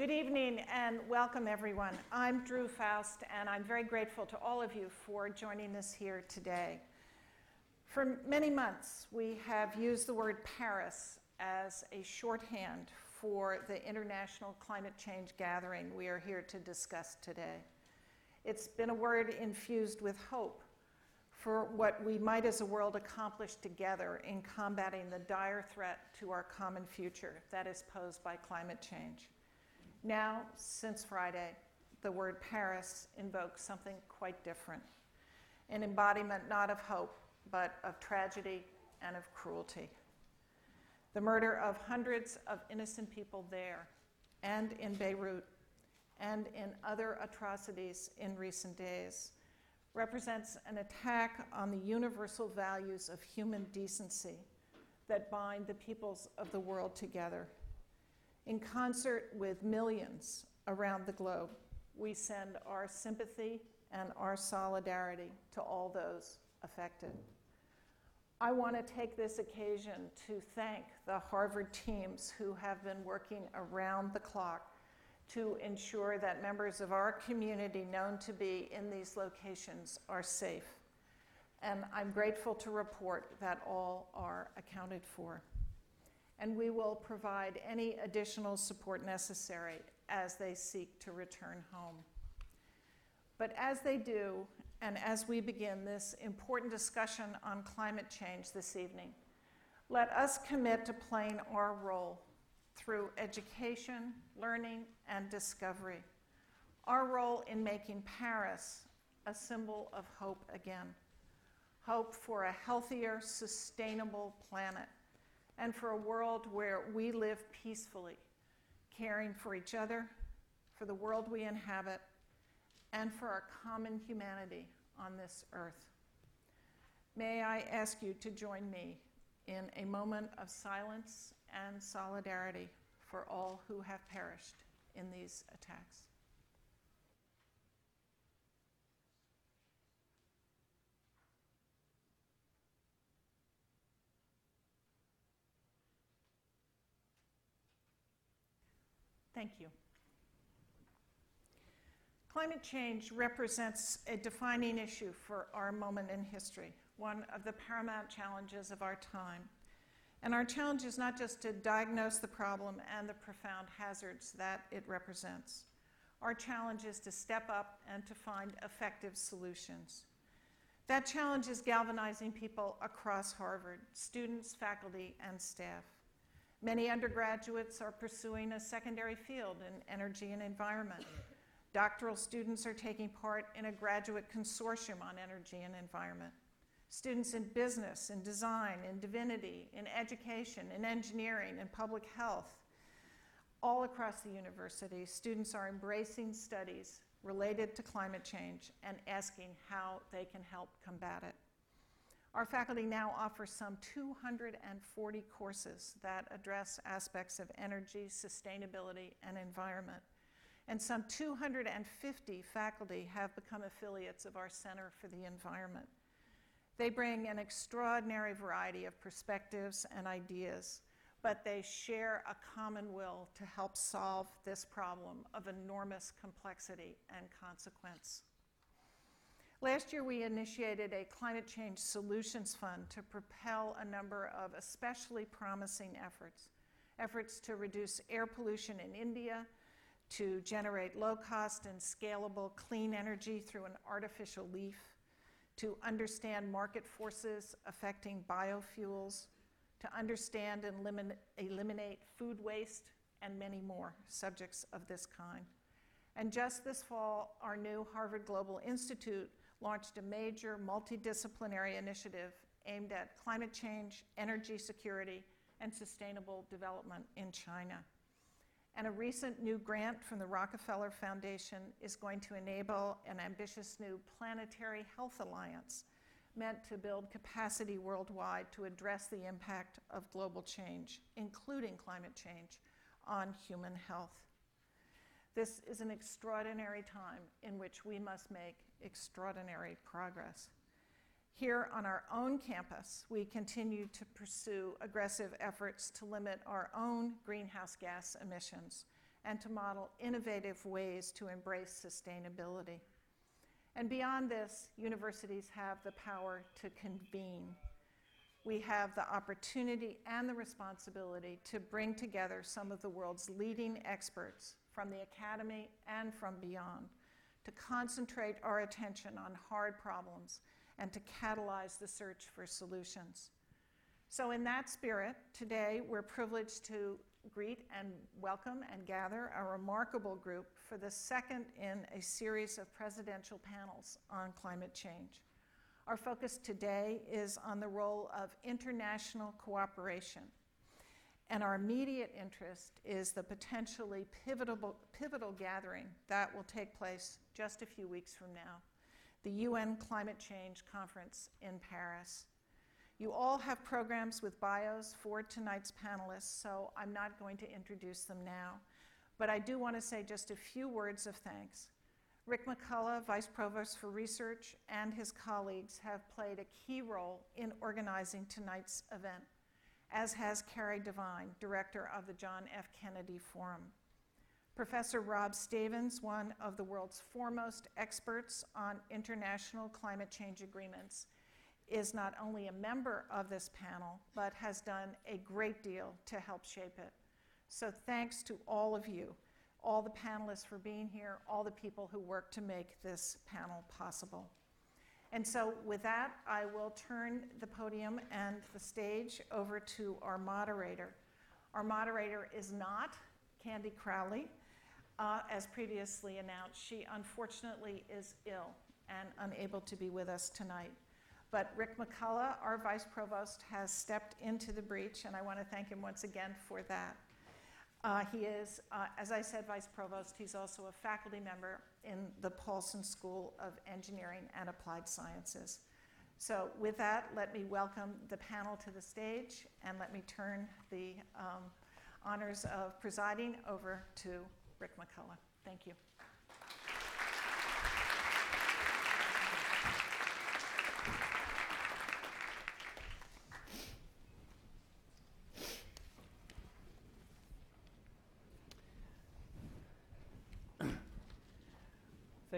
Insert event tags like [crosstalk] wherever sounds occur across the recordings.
Good evening and welcome, everyone. I'm Drew Faust, and I'm very grateful to all of you for joining us here today. For many months, we have used the word Paris as a shorthand for the International Climate Change Gathering we are here to discuss today. It's been a word infused with hope for what we might as a world accomplish together in combating the dire threat to our common future that is posed by climate change. Now, since Friday, the word Paris invokes something quite different an embodiment not of hope, but of tragedy and of cruelty. The murder of hundreds of innocent people there and in Beirut and in other atrocities in recent days represents an attack on the universal values of human decency that bind the peoples of the world together. In concert with millions around the globe, we send our sympathy and our solidarity to all those affected. I want to take this occasion to thank the Harvard teams who have been working around the clock to ensure that members of our community known to be in these locations are safe. And I'm grateful to report that all are accounted for. And we will provide any additional support necessary as they seek to return home. But as they do, and as we begin this important discussion on climate change this evening, let us commit to playing our role through education, learning, and discovery. Our role in making Paris a symbol of hope again hope for a healthier, sustainable planet, and for a world where we live peacefully, caring for each other, for the world we inhabit, and for our common humanity on this earth. May I ask you to join me in a moment of silence and solidarity for all who have perished in these attacks. Thank you. Climate change represents a defining issue for our moment in history, one of the paramount challenges of our time. And our challenge is not just to diagnose the problem and the profound hazards that it represents. Our challenge is to step up and to find effective solutions. That challenge is galvanizing people across Harvard students, faculty, and staff. Many undergraduates are pursuing a secondary field in energy and environment. Doctoral students are taking part in a graduate consortium on energy and environment students in business, in design, in divinity, in education, in engineering, in public health. All across the university, students are embracing studies related to climate change and asking how they can help combat it. Our faculty now offer some 240 courses that address aspects of energy, sustainability, and environment. And some 250 faculty have become affiliates of our Center for the Environment. They bring an extraordinary variety of perspectives and ideas, but they share a common will to help solve this problem of enormous complexity and consequence. Last year, we initiated a climate change solutions fund to propel a number of especially promising efforts efforts to reduce air pollution in India, to generate low cost and scalable clean energy through an artificial leaf to understand market forces affecting biofuels, to understand and eliminate, eliminate food waste, and many more subjects of this kind. And just this fall, our new Harvard Global Institute launched a major multidisciplinary initiative aimed at climate change, energy security, and sustainable development in China. And a recent new grant from the Rockefeller Foundation is going to enable an ambitious new planetary health alliance meant to build capacity worldwide to address the impact of global change, including climate change, on human health. This is an extraordinary time in which we must make extraordinary progress. Here on our own campus, we continue to pursue aggressive efforts to limit our own greenhouse gas emissions and to model innovative ways to embrace sustainability. And beyond this, universities have the power to convene. We have the opportunity and the responsibility to bring together some of the world's leading experts from the academy and from beyond to concentrate our attention on hard problems and to catalyze the search for solutions. So, in that spirit, today we're privileged to greet and welcome and gather a remarkable group for the second in a series of presidential panels on climate change. Our focus today is on the role of international cooperation. And our immediate interest is the potentially pivotal, pivotal gathering that will take place just a few weeks from now the UN Climate Change Conference in Paris. You all have programs with bios for tonight's panelists, so I'm not going to introduce them now. But I do want to say just a few words of thanks. Rick McCullough, Vice Provost for Research, and his colleagues have played a key role in organizing tonight's event, as has Carrie Devine, Director of the John F. Kennedy Forum. Professor Rob Stavins, one of the world's foremost experts on international climate change agreements, is not only a member of this panel, but has done a great deal to help shape it. So thanks to all of you, all the panelists for being here, all the people who work to make this panel possible. And so with that, I will turn the podium and the stage over to our moderator. Our moderator is not Candy Crowley. Uh, as previously announced, she unfortunately is ill and unable to be with us tonight. But Rick McCullough, our Vice Provost, has stepped into the breach, and I want to thank him once again for that. Uh, he is, uh, as I said, Vice Provost. He's also a faculty member in the Paulson School of Engineering and Applied Sciences. So, with that, let me welcome the panel to the stage and let me turn the um, honors of presiding over to Rick McCullough. Thank you.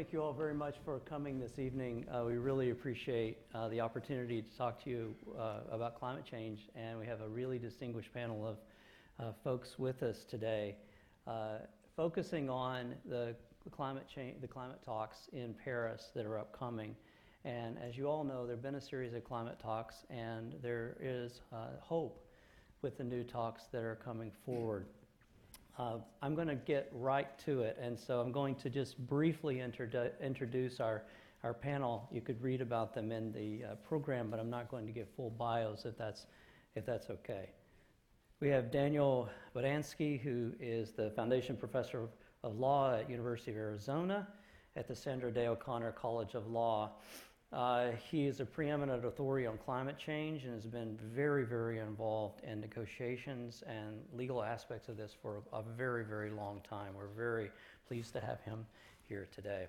Thank you all very much for coming this evening. Uh, we really appreciate uh, the opportunity to talk to you uh, about climate change, and we have a really distinguished panel of uh, folks with us today, uh, focusing on the climate change, the climate talks in Paris that are upcoming. And as you all know, there have been a series of climate talks, and there is uh, hope with the new talks that are coming forward. Uh, I'm going to get right to it, and so I'm going to just briefly introdu- introduce our, our panel. You could read about them in the uh, program, but I'm not going to give full bios if that's, if that's okay. We have Daniel Bodansky, who is the Foundation Professor of Law at University of Arizona at the Sandra Day O'Connor College of Law. Uh, he is a preeminent authority on climate change and has been very, very involved in negotiations and legal aspects of this for a, a very, very long time. We're very pleased to have him here today.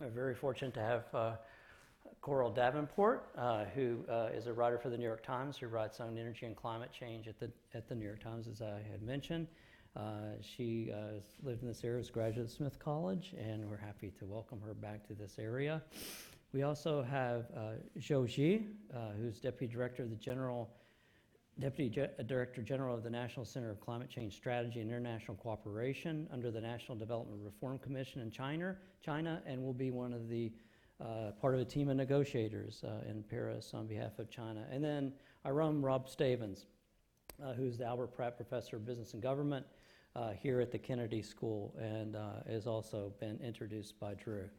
We're very fortunate to have uh, Coral Davenport, uh, who uh, is a writer for the New York Times, who writes on energy and climate change at the, at the New York Times, as I had mentioned. Uh, she uh, lived in this area as a graduate of Smith College, and we're happy to welcome her back to this area. We also have uh, Zou Ji, uh, who's Deputy Director of the General, Deputy Ge- Director General of the National Center of Climate Change Strategy and International Cooperation under the National Development Reform Commission in China, China, and will be one of the uh, part of a team of negotiators uh, in Paris on behalf of China. And then I run Rob Stavins, uh, who's the Albert Pratt Professor of Business and Government uh, here at the Kennedy School, and uh, has also been introduced by Drew.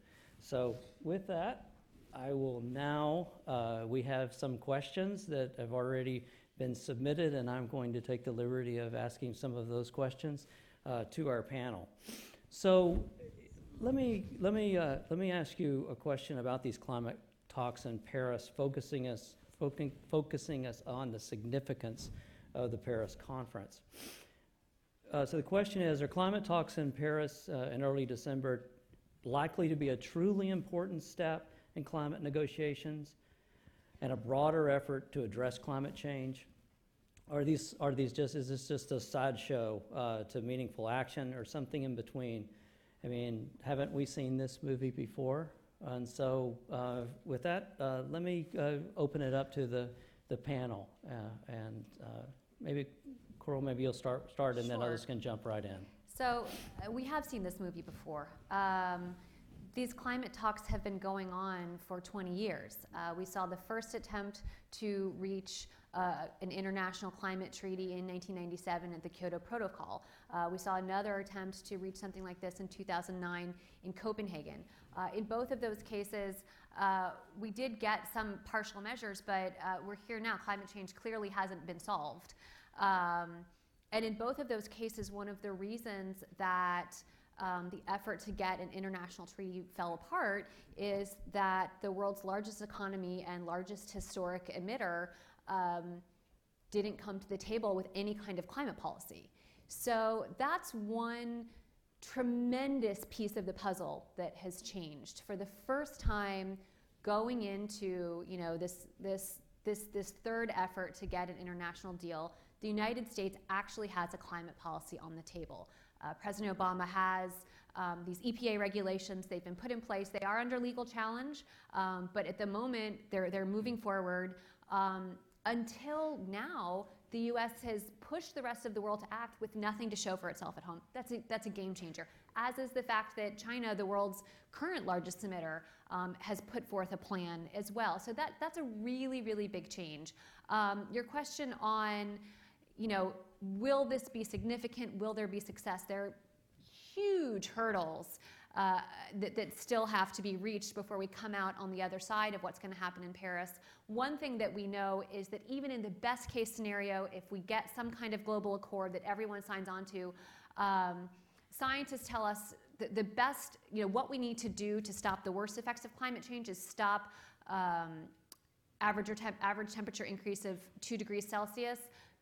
So with that, I will now, uh, we have some questions that have already been submitted, and I'm going to take the liberty of asking some of those questions uh, to our panel. So let me, let, me, uh, let me ask you a question about these climate talks in Paris, focusing us, focusing, focusing us on the significance of the Paris conference. Uh, so the question is Are climate talks in Paris uh, in early December likely to be a truly important step in climate negotiations and a broader effort to address climate change? Are these, are these just, is this just a sideshow uh, to meaningful action or something in between? I mean, haven't we seen this movie before? And so uh, with that, uh, let me uh, open it up to the, the panel. uh, And uh, maybe, Coral, maybe you'll start, start and then Sure. others can jump right in. So uh, we have seen this movie before. Um, these climate talks have been going on for 20 years. Uh, we saw the first attempt to reach uh, an international climate treaty in 1997 at the Kyoto Protocol. Uh, we saw another attempt to reach something like this in 2009 in Copenhagen. Uh, in both of those cases, uh, we did get some partial measures, but uh, we're here now. Climate change clearly hasn't been solved. Um, and in both of those cases, one of the reasons that um, the effort to get an international treaty fell apart is that the world's largest economy and largest historic emitter um, didn't come to the table with any kind of climate policy. So that's one tremendous piece of the puzzle that has changed. For the first time, going into you know this this this this third effort to get an international deal, the United States actually has a climate policy on the table. Uh, President Obama has um, these EPA regulations. They've been put in place. They are under legal challenge, um, but at the moment they're they're moving forward. Um, until now, the U.S. has pushed the rest of the world to act with nothing to show for itself at home. That's a, that's a game changer. As is the fact that China, the world's current largest emitter, um, has put forth a plan as well. So that, that's a really, really big change. Um, your question on, you know, will this be significant? Will there be success? There are huge hurdles uh, that, that still have to be reached before we come out on the other side of what's going to happen in Paris. One thing that we know is that even in the best case scenario, if we get some kind of global accord that everyone signs on to, um, scientists tell us that the best, you know, what we need to do to stop the worst effects of climate change is stop um, average, average temperature increase of 2 degrees Celsius.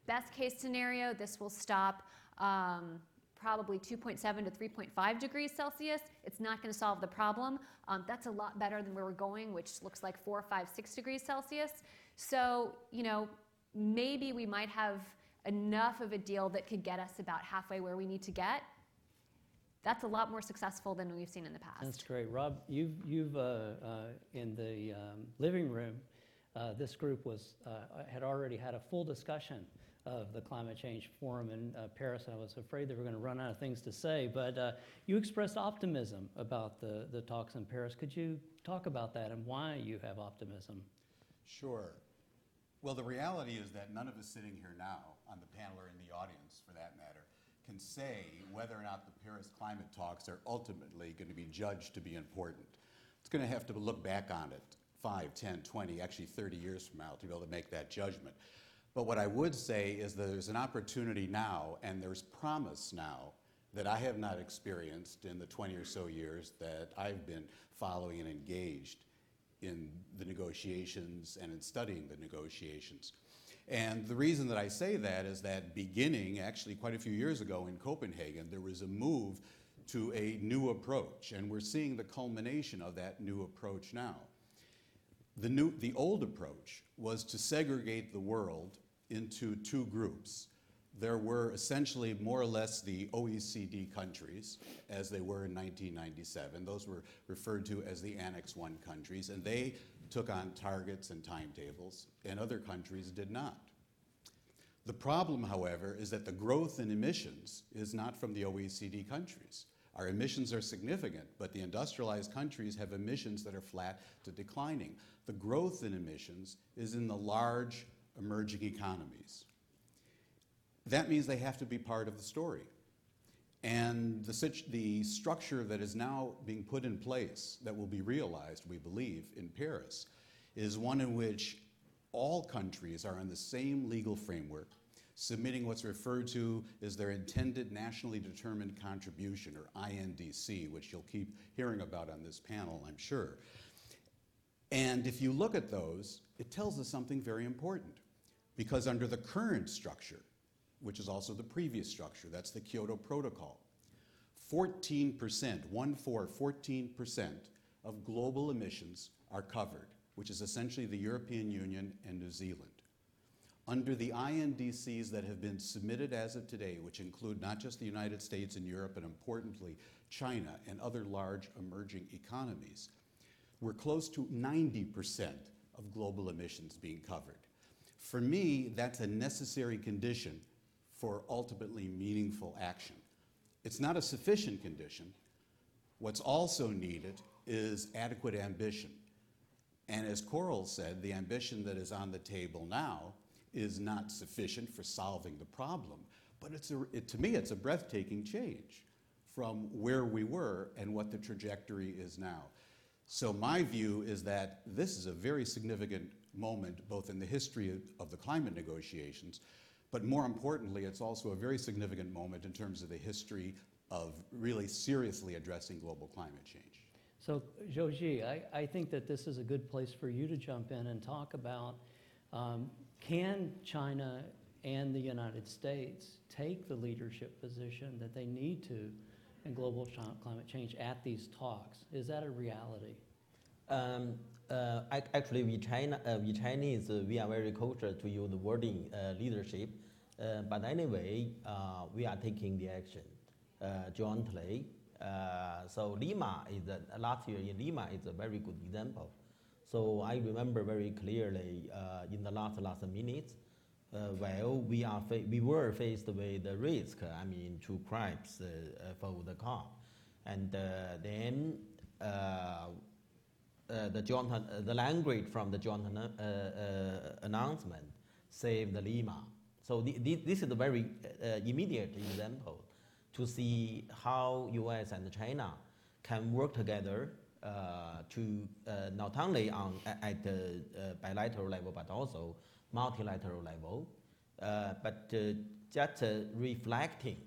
Best case scenario, this will stop um, probably 2.7 to 3.5 degrees Celsius. It's not going to solve the problem. Um, that's a lot better than where we're going, which looks like 4, 5, 6 degrees Celsius. So, you know, maybe we might have enough of a deal that could get us about halfway where we need to get. That's a lot more successful than we've seen in the past. That's great. Rob, you've, you've uh, uh, in the um, living room, uh, this group was, uh, had already had a full discussion of the climate change forum in uh, Paris. I was afraid they were going to run out of things to say, but uh, you expressed optimism about the, the talks in Paris. Could you talk about that and why you have optimism? Sure. Well, the reality is that none of us sitting here now, on the panel or in the audience for that matter, can say whether or not the Paris climate talks are ultimately going to be judged to be important. It's going to have to look back on it 5, 10, 20, actually 30 years from now to be able to make that judgment. But what I would say is that there's an opportunity now and there's promise now that I have not experienced in the 20 or so years that I've been following and engaged in the negotiations and in studying the negotiations. And the reason that I say that is that beginning actually quite a few years ago in Copenhagen, there was a move to a new approach, and we're seeing the culmination of that new approach now. The, new, the old approach was to segregate the world into two groups. There were essentially more or less the OECD countries, as they were in 1997. Those were referred to as the Annex 1 countries, and they took on targets and timetables, and other countries did not. The problem, however, is that the growth in emissions is not from the OECD countries. Our emissions are significant, but the industrialized countries have emissions that are flat to declining. The growth in emissions is in the large emerging economies. That means they have to be part of the story. And the, the structure that is now being put in place that will be realized, we believe, in Paris, is one in which all countries are in the same legal framework, submitting what's referred to as their intended nationally determined contribution, or INDC, which you'll keep hearing about on this panel, I'm sure. And if you look at those, it tells us something very important. Because under the current structure, which is also the previous structure, that's the Kyoto Protocol, 14%, one four, 14% of global emissions are covered, which is essentially the European Union and New Zealand. under the INDCs that have been submitted as of today, which include not just the United States and Europe, but importantly, China and other large emerging economies, we're close to 90% of global emissions being covered. For me, that's a necessary condition for ultimately meaningful action. It's not a sufficient condition. What's also needed is adequate ambition. And as Coral said, the ambition that is on the table now is not sufficient for solving the problem, but it's a, it, to me, it's a breathtaking change from where we were and what the trajectory is now. So my view is that this is a very significant moment, both in the history of, of the climate negotiations, but more importantly, it's also a very significant moment in terms of the history of really seriously addressing global climate change. So, Zou Ji, I, I think that this is a good place for you to jump in and talk about um, can China and the United States take the leadership position that they need to in global chi- climate change at these talks? Is that a reality? Um, uh, actually, we China, uh, we Chinese, uh, we are very cultured to use the wording uh, leadership. Uh, but anyway, uh, we are taking the action jointly. So Lima is a, last year in Lima is a very good example. So I remember very clearly in the last last minutes, well, we are we were faced with the risk. I mean, to crimes for the car, and then. Uh, the joint, uh, the language from the joint uh, announcement save the Lima. So the, the, this is a very immediate example to see how U.S. and China can work together uh, to uh, not only on at the uh, bilateral level but also multilateral level, but just reflecting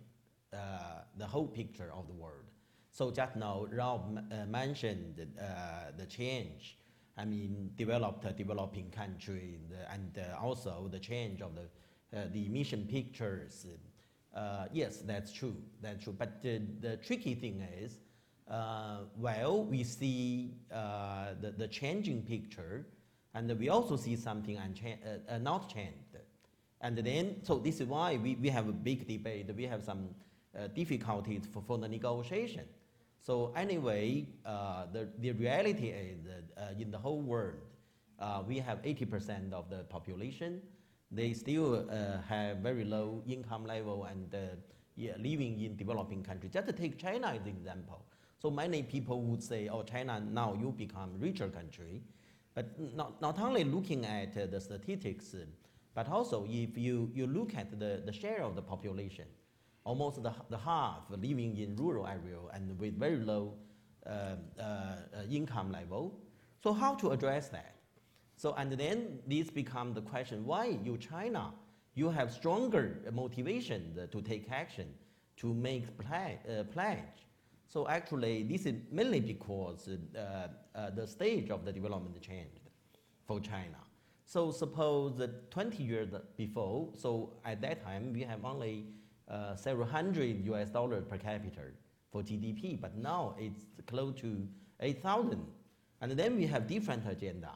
the whole picture of the world. So just now, Rob uh, mentioned uh, the change. I mean, developed, uh, developing country, and uh, also the change of the uh, the emission pictures. Yes, that's true. That's true. But the, tricky thing is, well, we see the, the changing picture, and we also see something uncha- not changed. And then, so this is why we, we have a big debate. We have some uh, difficulties for, for the negotiation. So anyway, uh, the, the reality is that uh, in the whole world, uh, we have 80% of the population. They still uh, have very low income level and yeah, living in developing countries. Just to take China as an example. So many people would say, oh, China, now you become richer country. But not, not only looking at uh, the statistics, but also if you, you look at the, the share of the population, almost the, the half living in rural area and with very low um, uh, uh, income level. So how to address that? So and then this become the question: Why you China? You have stronger motivation uh, to take action, to make pledge. Uh, pledge. So actually, this is mainly because uh, uh, the stage of the development changed for China. So suppose that 20 years before, so at that time we have only uh, several hundred US dollars per capita for GDP, but now it's close to 8,000. And then we have different agenda,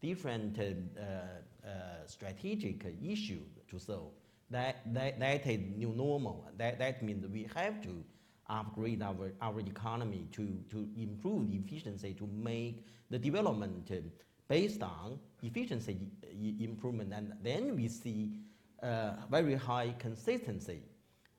different uh, uh, strategic issue to solve. That, that, that is new normal. That, that means we have to upgrade our, our economy to, to improve efficiency, to make the development based on efficiency improvement. And then we see uh, very high consistency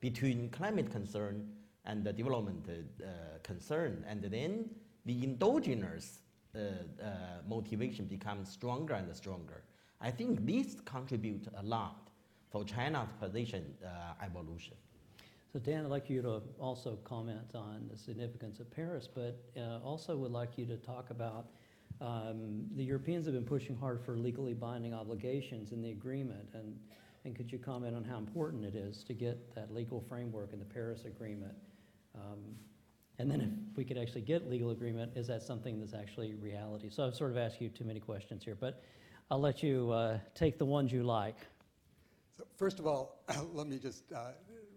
between climate concern and the development uh, concern. And then the endogenous uh, uh, motivation becomes stronger and stronger. I think this contributes a lot for China's position evolution. So, Dan, I'd like you to also comment on the significance of Paris, but uh, also would like you to talk about um, the Europeans have been pushing hard for legally binding obligations in the agreement, and, and could you comment on how important it is to get that legal framework in the Paris Agreement? Um, and then, if we could actually get legal agreement, is that something that's actually reality? So, I've sort of asked you too many questions here, but I'll let you uh, take the ones you like. So first of all, [clears throat] let me just uh,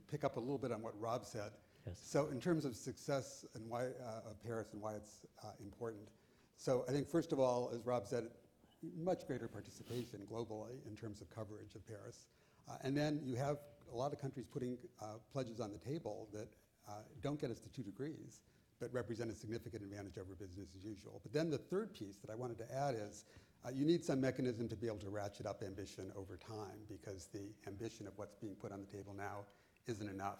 pick up a little bit on what Rob said. Yes. So in terms of success and why uh, of Paris and why it's uh, important. So I think first of all, as Rob said, much greater participation globally in terms of coverage of Paris. Uh, and then you have a lot of countries putting uh, pledges on the table that uh, don't get us to two degrees, but represent a significant advantage over business as usual. But then the third piece that I wanted to add is uh, you need some mechanism to be able to ratchet up ambition over time because the ambition of what's being put on the table now isn't enough.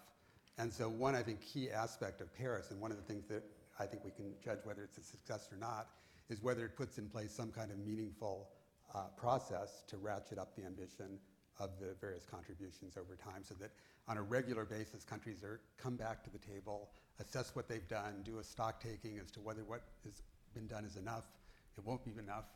And so, one, I think, key aspect of Paris, and one of the things that I think we can judge whether it's a success or not, is whether it puts in place some kind of meaningful uh, process to ratchet up the ambition of the various contributions over time so that on a regular basis countries are come back to the table assess what they've done do a stock taking as to whether what has been done is enough it won't be enough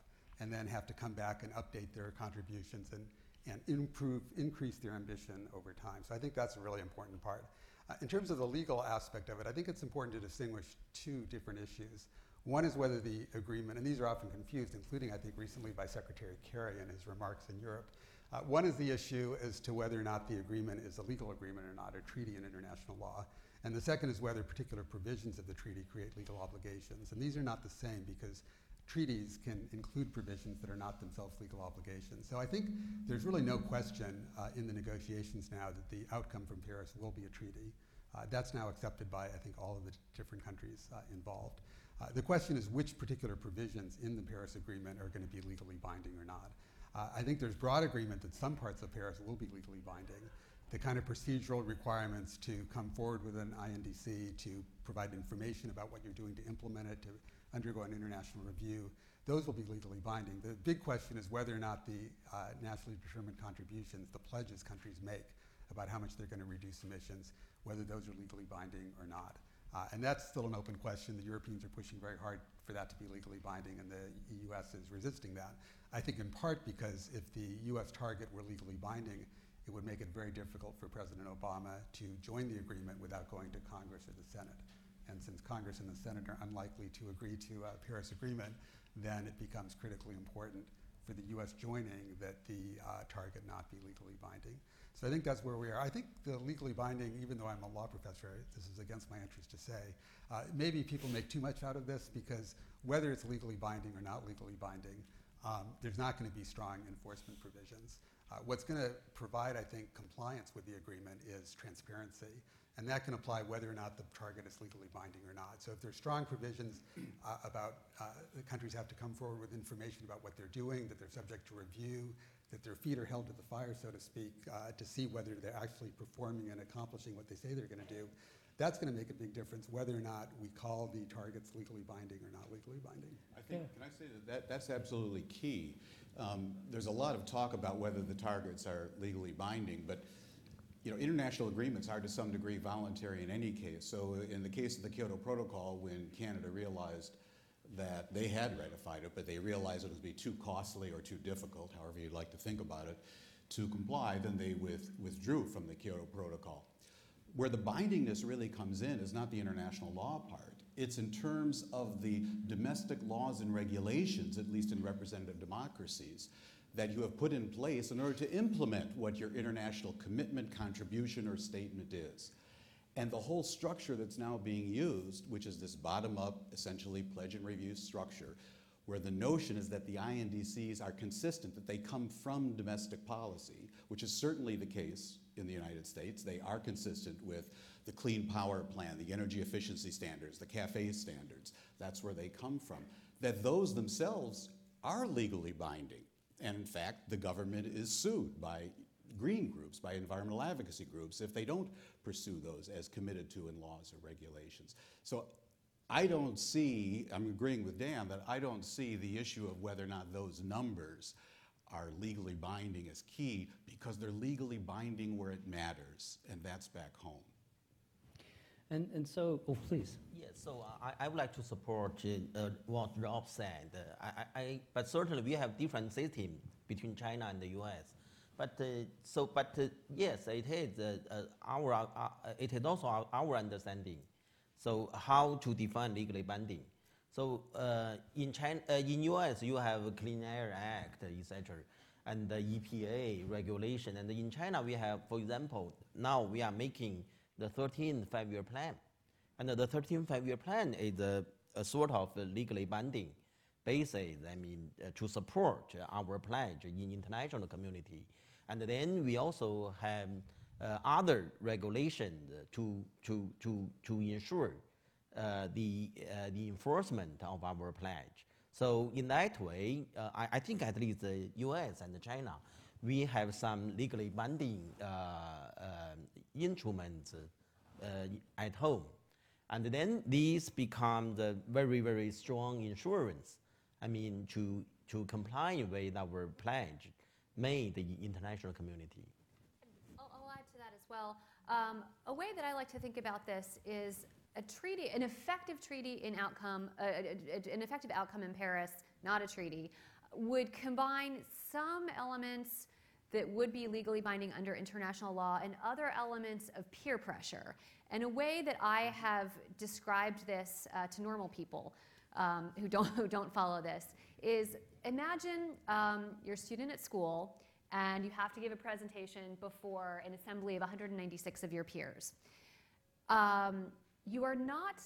and then have to come back and update their contributions and, and improve increase their ambition over time so i think that's a really important part uh, in terms of the legal aspect of it i think it's important to distinguish two different issues one is whether the agreement, and these are often confused, including, I think, recently by Secretary Kerry in his remarks in Europe. Uh, one is the issue as to whether or not the agreement is a legal agreement or not, a treaty in international law. And the second is whether particular provisions of the treaty create legal obligations. And these are not the same because treaties can include provisions that are not themselves legal obligations. So I think there's really no question uh, in the negotiations now that the outcome from Paris will be a treaty. Uh, that's now accepted by, I think, all of the different countries uh, involved. Uh, the question is which particular provisions in the Paris Agreement are going to be legally binding or not. Uh, I think there's broad agreement that some parts of Paris will be legally binding. The kind of procedural requirements to come forward with an INDC, to provide information about what you're doing to implement it, to undergo an international review, those will be legally binding. The big question is whether or not the uh, nationally determined contributions, the pledges countries make about how much they're going to reduce emissions, whether those are legally binding or not. Uh, and that's still an open question. The Europeans are pushing very hard for that to be legally binding, and the US is resisting that. I think in part because if the US target were legally binding, it would make it very difficult for President Obama to join the agreement without going to Congress or the Senate. And since Congress and the Senate are unlikely to agree to a Paris Agreement, then it becomes critically important for the US joining that the uh, target not be legally binding. So I think that's where we are. I think the legally binding, even though I'm a law professor, this is against my interest to say, uh, maybe people make too much out of this because whether it's legally binding or not legally binding, um, there's not going to be strong enforcement provisions. Uh, what's going to provide, I think, compliance with the agreement is transparency. And that can apply whether or not the target is legally binding or not. So if there's strong provisions uh, about uh, the countries have to come forward with information about what they're doing, that they're subject to review, that their feet are held to the fire, so to speak, uh, to see whether they're actually performing and accomplishing what they say they're going to do. That's going to make a big difference whether or not we call the targets legally binding or not legally binding. I think, can I say that, that that's absolutely key? Um, there's a lot of talk about whether the targets are legally binding, but you know, international agreements are to some degree voluntary in any case. So in the case of the Kyoto Protocol, when Canada realized that they had ratified it, but they realized it would be too costly or too difficult, however you'd like to think about it, to comply, then they with, withdrew from the Kyoto Protocol. Where the bindingness really comes in is not the international law part. It's in terms of the domestic laws and regulations, at least in representative democracies, that you have put in place in order to implement what your international commitment, contribution, or statement is. And the whole structure that's now being used, which is this bottom up, essentially pledge and review structure, where the notion is that the INDCs are consistent, that they come from domestic policy, which is certainly the case in the United States. They are consistent with the Clean Power Plan, the energy efficiency standards, the CAFE standards. That's where they come from. That those themselves are legally binding. And in fact, the government is sued by green groups, by environmental advocacy groups, if they don't pursue those as committed to in laws or regulations. So I don't see, I'm agreeing with Dan, that I don't see the issue of whether or not those numbers are legally binding as key because they're legally binding where it matters, and that's back home. And, and so, oh, please. Yes, so I, I would like to support uh, what Rob said. Uh, I, I, but certainly we have different system between China and the U.S. But uh, so, but uh, yes, it is uh, our, it is also our, understanding. So how to define legally binding? So in China, in U.S. you have Clean Air Act, etc., and the EPA regulation. And in China we have, for example, now we are making the 13th five-year plan, and the 13th five-year plan is a, a sort of legally binding basis, I mean, to support our pledge in international community. And then we also have uh, other regulations to, to, to, to ensure uh, the, uh, the enforcement of our pledge. So in that way, uh, I, I think at least the U.S. and China, we have some legally binding uh, um instruments uh, at home, and then these become the very very strong insurance. I mean to to comply with our pledge made the international community. I'll, I'll add to that as well. Um, a way that I like to think about this is a treaty, an effective treaty in outcome, an effective outcome in Paris, not a treaty, would combine some elements that would be legally binding under international law and other elements of peer pressure. And a way that I have described this uh, to normal people um, who, don't, who don't follow this is imagine um, you're a student at school and you have to give a presentation before an assembly of 196 of your peers. Um, you are not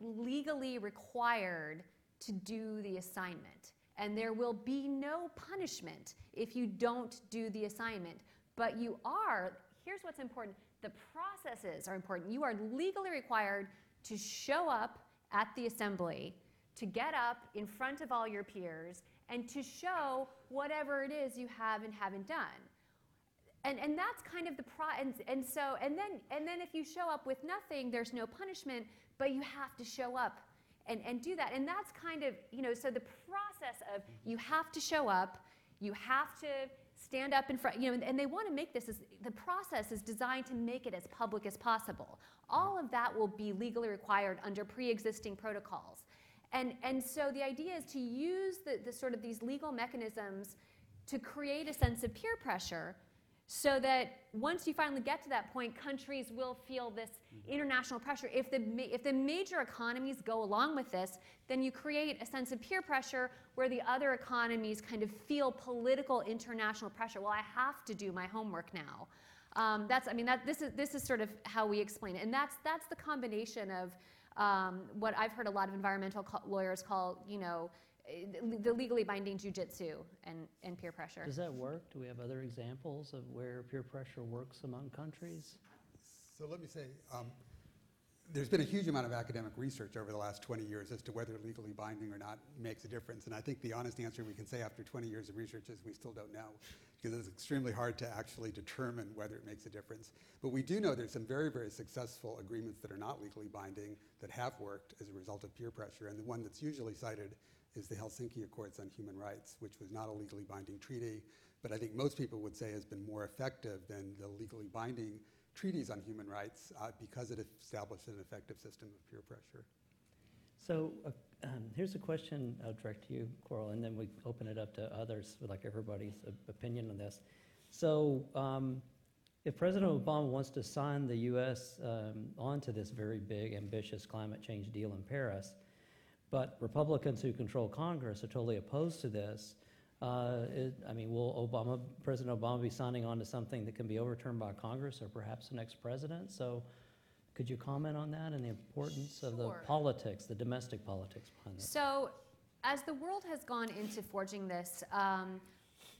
legally required to do the assignment, and there will be no punishment if you don't do the assignment. But you are, here's what's important the processes are important. You are legally required to show up at the assembly, to get up in front of all your peers, and to show whatever it is you have and haven't done. And and that's kind of the pro and, and so and then and then if you show up with nothing there's no punishment but you have to show up and, and do that. And that's kind of you know so the process of you have to show up you have to stand up in front you know and, and they want to make this as the process is designed to make it as public as possible. All of that will be legally required under pre-existing protocols and and so the idea is to use the, the sort of these legal mechanisms to create a sense of peer pressure so that once you finally get to that point, countries will feel this international pressure. If the, if the major economies go along with this, then you create a sense of peer pressure where the other economies kind of feel political international pressure. Well, I have to do my homework now. Um, that's, I mean, that, this, is, this is sort of how we explain it. And that's, that's the combination of um, what I've heard a lot of environmental co- lawyers call, you know, eh, the legally binding jujitsu and, and peer pressure. Does that work? Do we have other examples of where peer pressure works among countries? So let me say, um, there's been a huge amount of academic research over the last 20 years as to whether legally binding or not makes a difference. And I think the honest answer we can say after 20 years of research is we still don't know, because it's extremely hard to actually determine whether it makes a difference. But we do know there's some very, very successful agreements that are not legally binding that have worked as a result of peer pressure. And the one that's usually cited is the Helsinki Accords on Human Rights, which was not a legally binding treaty, but I think most people would say has been more effective than the legally binding treaties on human rights uh, because it established an effective system of peer pressure. So uh, um, here's a question I'll direct to you, Coral, and then we open it up to others, would like everybody's opinion on this. So um, if President Obama wants to sign the U.S. Um, onto this very big, ambitious climate change deal in Paris, but Republicans who control Congress are totally opposed to this, uh, it, I mean, will Obama, President Obama be signing on to something that can be overturned by Congress or perhaps the next president? So could you comment on that and the importance of the Sure. politics, the domestic politics behind this? So, as the world has gone into forging this, um,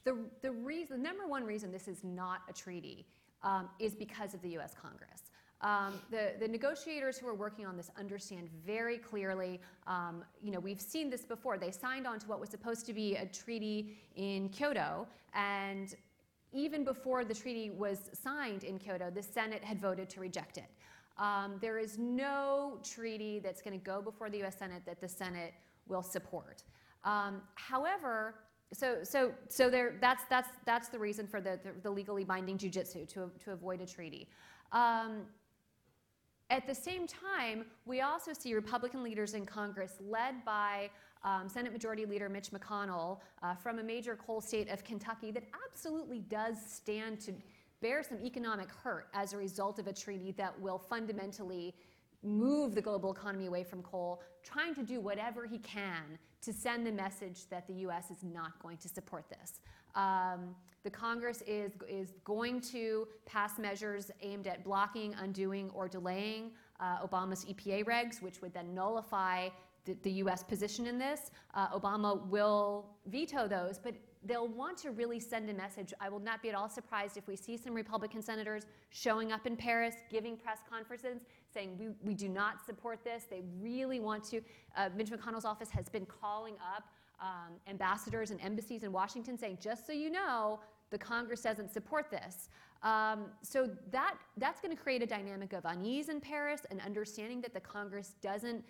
the, the, reason, the number one reason this is not a treaty um, is because of the US Congress. Um, the, the negotiators who are working on this understand very clearly, um, you know, we've seen this before. They signed on to what was supposed to be a treaty in Kyoto, and even before the treaty was signed in Kyoto, the Senate had voted to reject it. Um, there is no treaty that's going to go before the US Senate that the Senate will support. Um, however, so, so, so there, that's, that's, that's the reason for the, the, the legally binding jujitsu, to, to avoid a treaty. Um, at the same time, we also see Republican leaders in Congress, led by um, Senate Majority Leader Mitch McConnell uh, from a major coal state of Kentucky, that absolutely does stand to bear some economic hurt as a result of a treaty that will fundamentally move the global economy away from coal, trying to do whatever he can to send the message that the U.S. is not going to support this. Um, the Congress is, is going to pass measures aimed at blocking, undoing, or delaying uh, Obama's EPA regs, which would then nullify the, the U.S. position in this. Uh, Obama will veto those, but they'll want to really send a message. I will not be at all surprised if we see some Republican senators showing up in Paris, giving press conferences, saying we, we do not support this. They really want to. Uh, Mitch McConnell's office has been calling up um, ambassadors and embassies in Washington saying, just so you know, the Congress doesn't support this. Um, so that, that's going to create a dynamic of unease in Paris and understanding that the Congress doesn't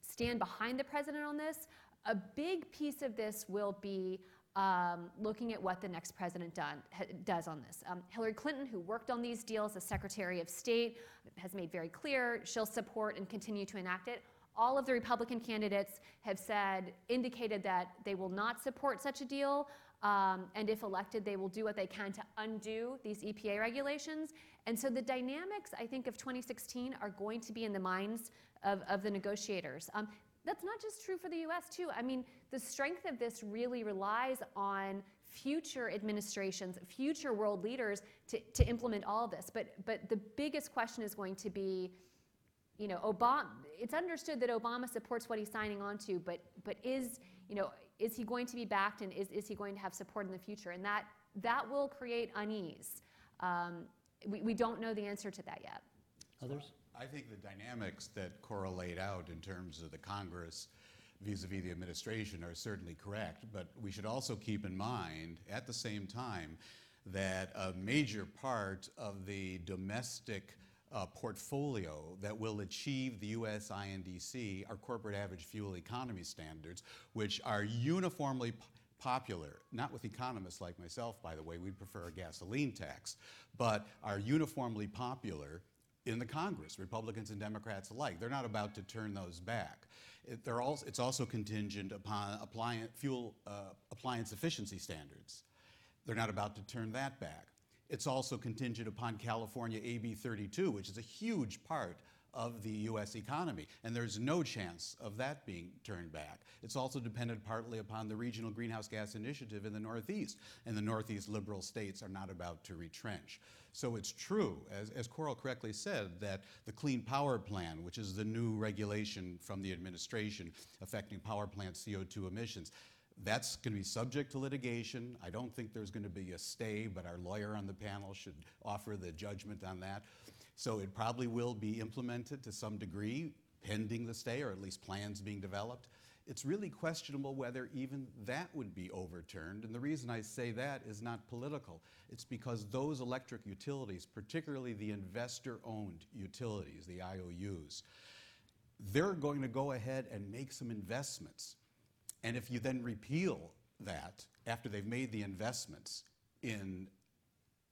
stand behind the president on this. A big piece of this will be um, looking at what the next president done, ha, does on this. Um, Hillary Clinton, who worked on these deals as Secretary of State, has made very clear she'll support and continue to enact it. All of the Republican candidates have said, indicated that they will not support such a deal. Um, and if elected, they will do what they can to undo these EPA regulations. And so the dynamics, I think, of 2016 are going to be in the minds of, of the negotiators. Um, that's not just true for the US, too. I mean, the strength of this really relies on future administrations, future world leaders to, to implement all of this. But, but the biggest question is going to be, you know, Obama, it's understood that Obama supports what he's signing on to, but, but is, you know, is he going to be backed and is, is he going to have support in the future? And that, that will create unease. Um, we, we don't know the answer to that yet. Others? I think the dynamics that Coral laid out in terms of the Congress vis-a-vis the administration are certainly correct, but we should also keep in mind at the same time that a major part of the domestic uh, portfolio that will achieve the US INDC are corporate average fuel economy standards, which are uniformly p- popular, not with economists like myself, by the way, we'd prefer a gasoline tax, but are uniformly popular in the Congress, Republicans and Democrats alike. They're not about to turn those back. It, they're also, it's also contingent upon appliance, fuel uh, appliance efficiency standards. They're not about to turn that back. It's also contingent upon California AB 32, which is a huge part of the U.S. economy, and there's no chance of that being turned back. It's also dependent partly upon the Regional Greenhouse Gas Initiative in the Northeast, and the Northeast liberal states are not about to retrench. So it's true, as, as Coral correctly said, that the Clean Power Plan, which is the new regulation from the administration affecting power plant CO2 emissions, that's going to be subject to litigation. I don't think there's going to be a stay, but our lawyer on the panel should offer the judgment on that. So it probably will be implemented to some degree, pending the stay, or at least plans being developed. It's really questionable whether even that would be overturned. And the reason I say that is not political. It's because those electric utilities, particularly the investor owned utilities, the IOUs, they're going to go ahead and make some investments. And if you then repeal that after they've made the investments in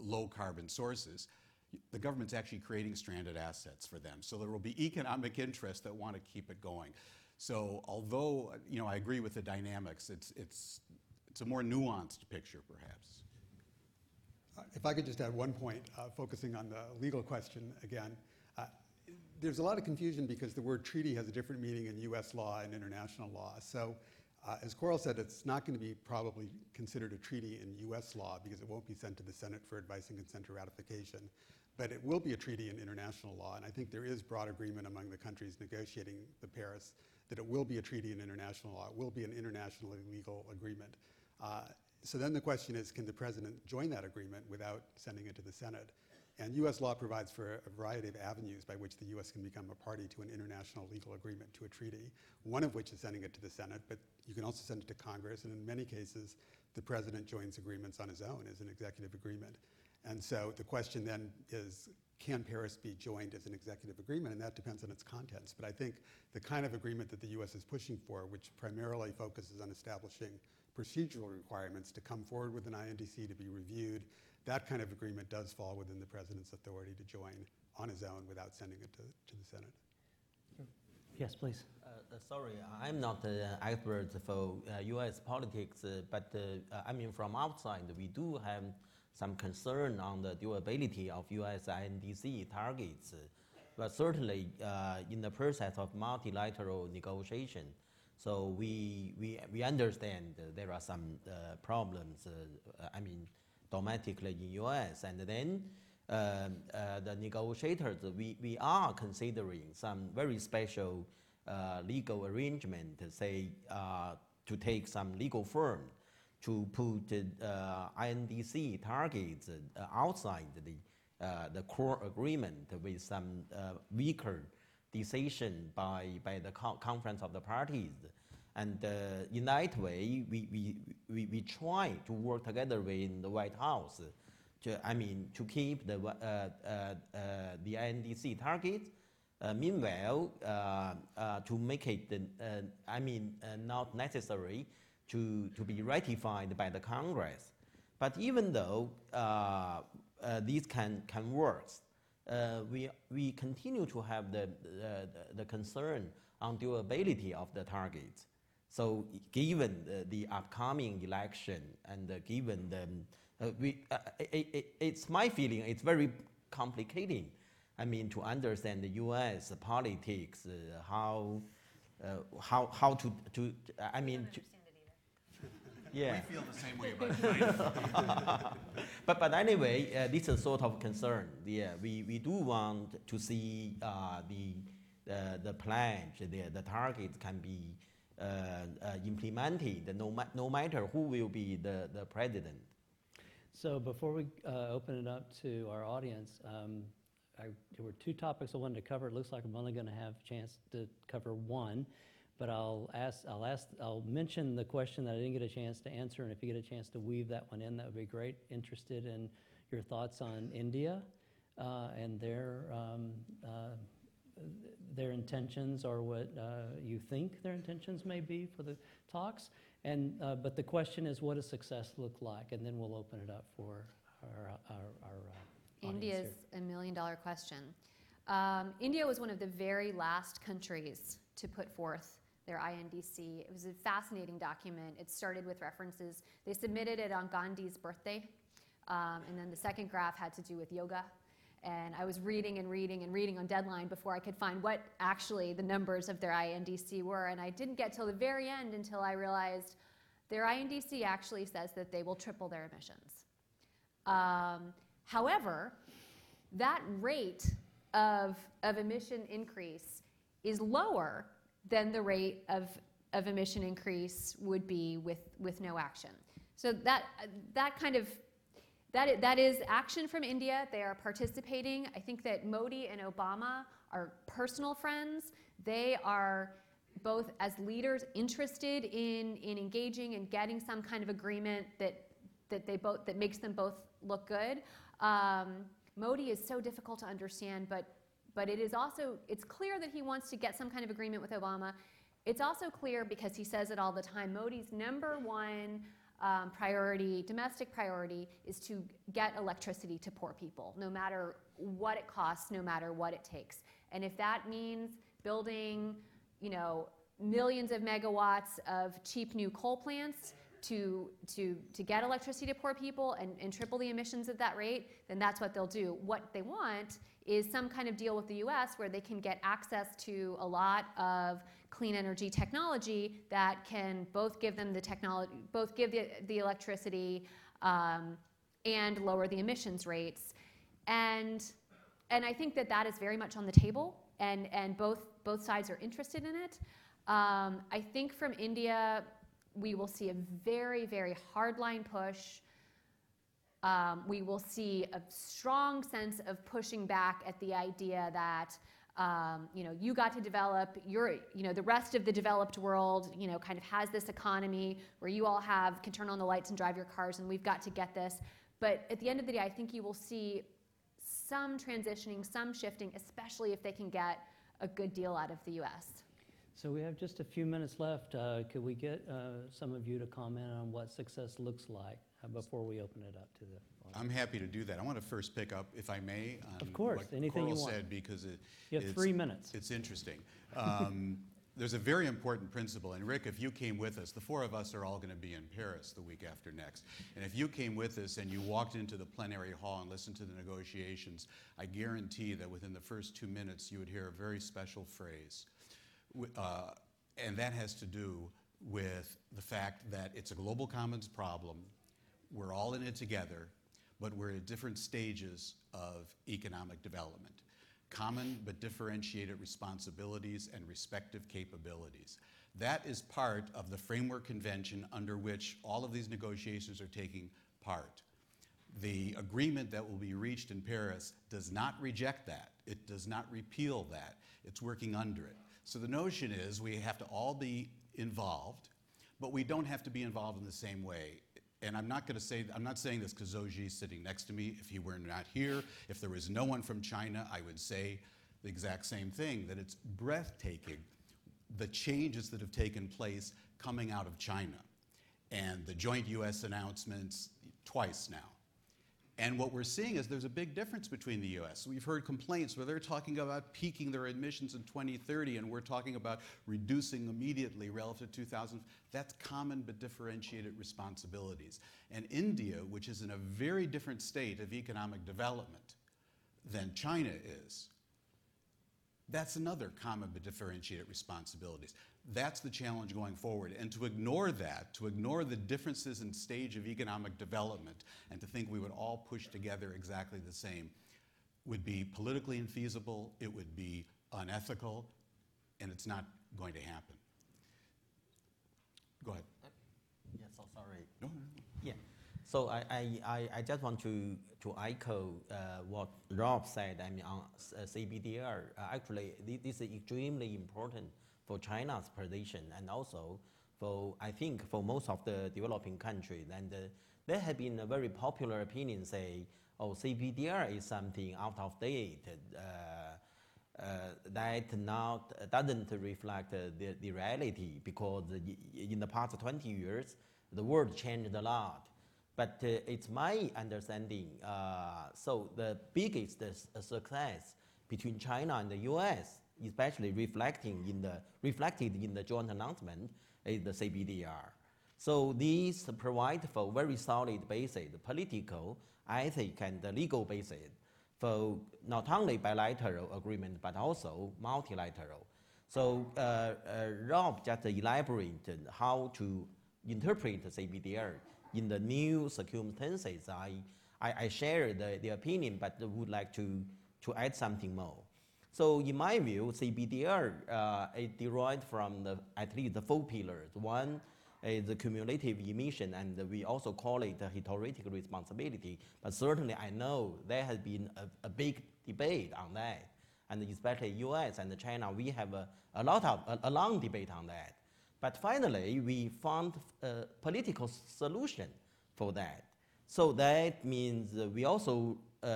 low carbon sources, the government's actually creating stranded assets for them. So there will be economic interests that want to keep it going. So although, you know, I agree with the dynamics, it's, it's, it's a more nuanced picture perhaps. Uh, If I could just add one point, uh, focusing on the legal question again. Uh, There's a lot of confusion because the word treaty has a different meaning in US law and international law. So uh, as Coral said, it's not going to be probably considered a treaty in US law because it won't be sent to the Senate for advice and consent or ratification. But it will be a treaty in international law, and I think there is broad agreement among the countries negotiating the Paris that it will be a treaty in international law. It will be an internationally legal agreement. Uh, so then the question is, can the president join that agreement without sending it to the Senate? And U.S. law provides for a variety of avenues by which the U.S. can become a party to an international legal agreement, to a treaty, one of which is sending it to the Senate, but you can also send it to Congress, and in many cases, the president joins agreements on his own as an executive agreement. And so the question then is, can Paris be joined as an executive agreement? And that depends on its contents. But I think the kind of agreement that the U.S. is pushing for, which primarily focuses on establishing procedural requirements to come forward with an INDC to be reviewed, that kind of agreement does fall within the president's authority to join on his own without sending it to, to the Senate. Yes, please. Uh, uh, sorry, I'm not an expert for uh, U.S. politics, uh, but uh, I mean from outside, we do have some concern on the durability of U.S. INDC targets. But certainly, uh, in the process of multilateral negotiation, so we, we, we understand there are some uh, problems, uh, I mean, domestically in U.S. And then um, the negotiators, we, we are considering some very special legal arrangement, say, to take some legal firm to put uh, INDC targets uh, outside the, uh, the core agreement with some weaker decision by, by the co- conference of the parties. And in that way, we, we, we, we try to work together with the White House to, I mean, to keep the, uh, uh, uh, the INDC target. Meanwhile, to make it, I mean, not necessary to, to be ratified by the Congress. But even though uh, uh, these can, can work, uh, we, we continue to have the, the, concern on durability of the targets. So given the, the upcoming election and given the, uh, we, uh, it, it, it's my feeling it's very complicating. I mean, to understand the U.S. politics, uh, how, how, how to, to, I mean, to, yeah. We feel the same way about [laughs] China. [laughs] But, but anyway, uh, this is sort of concern. Yeah, we, we do want to see uh, the, uh, the pledge, the, the targets can be uh, uh, implemented no, ma- no matter who will be the, the president. So before we uh, open it up to our audience, um, I, there were two topics I wanted to cover. It looks like I'm only going to have a chance to cover one, but I'll ask, I'll ask, I'll mention the question that I didn't get a chance to answer, and if you get a chance to weave that one in, that would be great. Interested in your thoughts on India uh, and their um, uh, their intentions or what uh, you think their intentions may be for the talks. And, uh, but the question is, what does success look like? And then we'll open it up for our, our, our uh, India's a million dollar question. Um, India was one of the very last countries to put forth their INDC. It was a fascinating document. It started with references. They submitted it on Gandhi's birthday, um, and then the second graph had to do with yoga. And I was reading and reading and reading on deadline before I could find what actually the numbers of their INDC were. And I didn't get till the very end until I realized their INDC actually says that they will triple their emissions. Um, however, that rate of, of emission increase is lower than the rate of, of emission increase would be with, with no action. So that, that kind of, that, that is action from India. They are participating. I think that Modi and Obama are personal friends. They are both as leaders interested in, in engaging and getting some kind of agreement that, that they both, that makes them both look good. Um, Modi is so difficult to understand, but, but it is also, it's clear that he wants to get some kind of agreement with Obama. It's also clear because he says it all the time, Modi's number one um, priority, domestic priority, is to get electricity to poor people, no matter what it costs, no matter what it takes. And if that means building, you know, millions of megawatts of cheap new coal plants to, to, to get electricity to poor people and, and triple the emissions at that rate, then that's what they'll do. What they want is some kind of deal with the US where they can get access to a lot of clean energy technology that can both give them the technology, both give the, the electricity um, and lower the emissions rates. And, and I think that that is very much on the table, and, and both, both sides are interested in it. Um, I think from India, we will see a very, very hardline push. Um, we will see a strong sense of pushing back at the idea that um, you know you got to develop your you know the rest of the developed world you know kind of has this economy where you all have can turn on the lights and drive your cars and we've got to get this. But at the end of the day, I think you will see some transitioning, some shifting, especially if they can get a good deal out of the U.S. So we have just a few minutes left. Uh, could we get uh, some of you to comment on what success looks like uh, before we open it up to the audience? I'm happy to do that. I want to first pick up, if I may, on Of course, what anything you Coral want. said because it, You have it's- three minutes. It's interesting. Um, [laughs] there's a very important principle, and Rick, if you came with us, the four of us are all going to be in Paris the week after next. And if you came with us and you walked into the plenary hall and listened to the negotiations, I guarantee that within the first two minutes you would hear a very special phrase. Uh, and that has to do with the fact that it's a global commons problem. We're all in it together, but we're at different stages of economic development. common but differentiated responsibilities and respective capabilities. That is part of the framework convention under which all of these negotiations are taking part. The agreement that will be reached in Paris does not reject that. It does not repeal that. It's working under it. So the notion is we have to all be involved, but we don't have to be involved in the same way. And I'm not going to say, I'm not saying this because Zou Ji is sitting next to me. If he were not here, if there was no one from China, I would say the exact same thing that it's breathtaking the changes that have taken place coming out of China and the joint US announcements twice now. And what we're seeing is there's a big difference between the US. We've heard complaints where they're talking about peaking their emissions in 2030 and we're talking about reducing immediately relative to 2000. That's common but differentiated responsibilities. And India, which is in a very different state of economic development than China is, that's another common but differentiated responsibilities. That's the challenge going forward. And to ignore that, to ignore the differences in stage of economic development, and to think we would all push together exactly the same, would be politically infeasible, it would be unethical, and it's not going to happen. Go ahead. Yes, Yeah, so sorry. No, no, no. Yeah. So I, I, I, just want to, to echo uh, what Rob said. I mean, on uh, CBDR, uh, actually, thi- this is extremely important for China's position and also for, I think, for most of the developing countries. And uh, there have been a very popular opinion say, oh, CBDR is something out of date. Uh, uh, that not doesn't reflect uh, the, the reality because in the past 20 years the world changed a lot but uh, it's my understanding uh, so the biggest uh, success between china and the us especially reflecting in the reflected in the joint announcement is the cbdr so these provide for very solid basis political ethic and legal basis for not only bilateral agreement but also multilateral. So uh, uh, Rob just elaborated how to interpret CBDR in the new circumstances. I, I, I share the, the opinion, but would like to, to add something more. So in my view, CBDR uh, is derived from the, at least the four pillars. One is the cumulative emission, and we also call it a theoretical responsibility. But certainly, I know there has been a, a big debate on that, and especially U.S. and China, we have a, a lot of a, a long debate on that. But finally, we found a political solution for that. So that means uh, we also uh,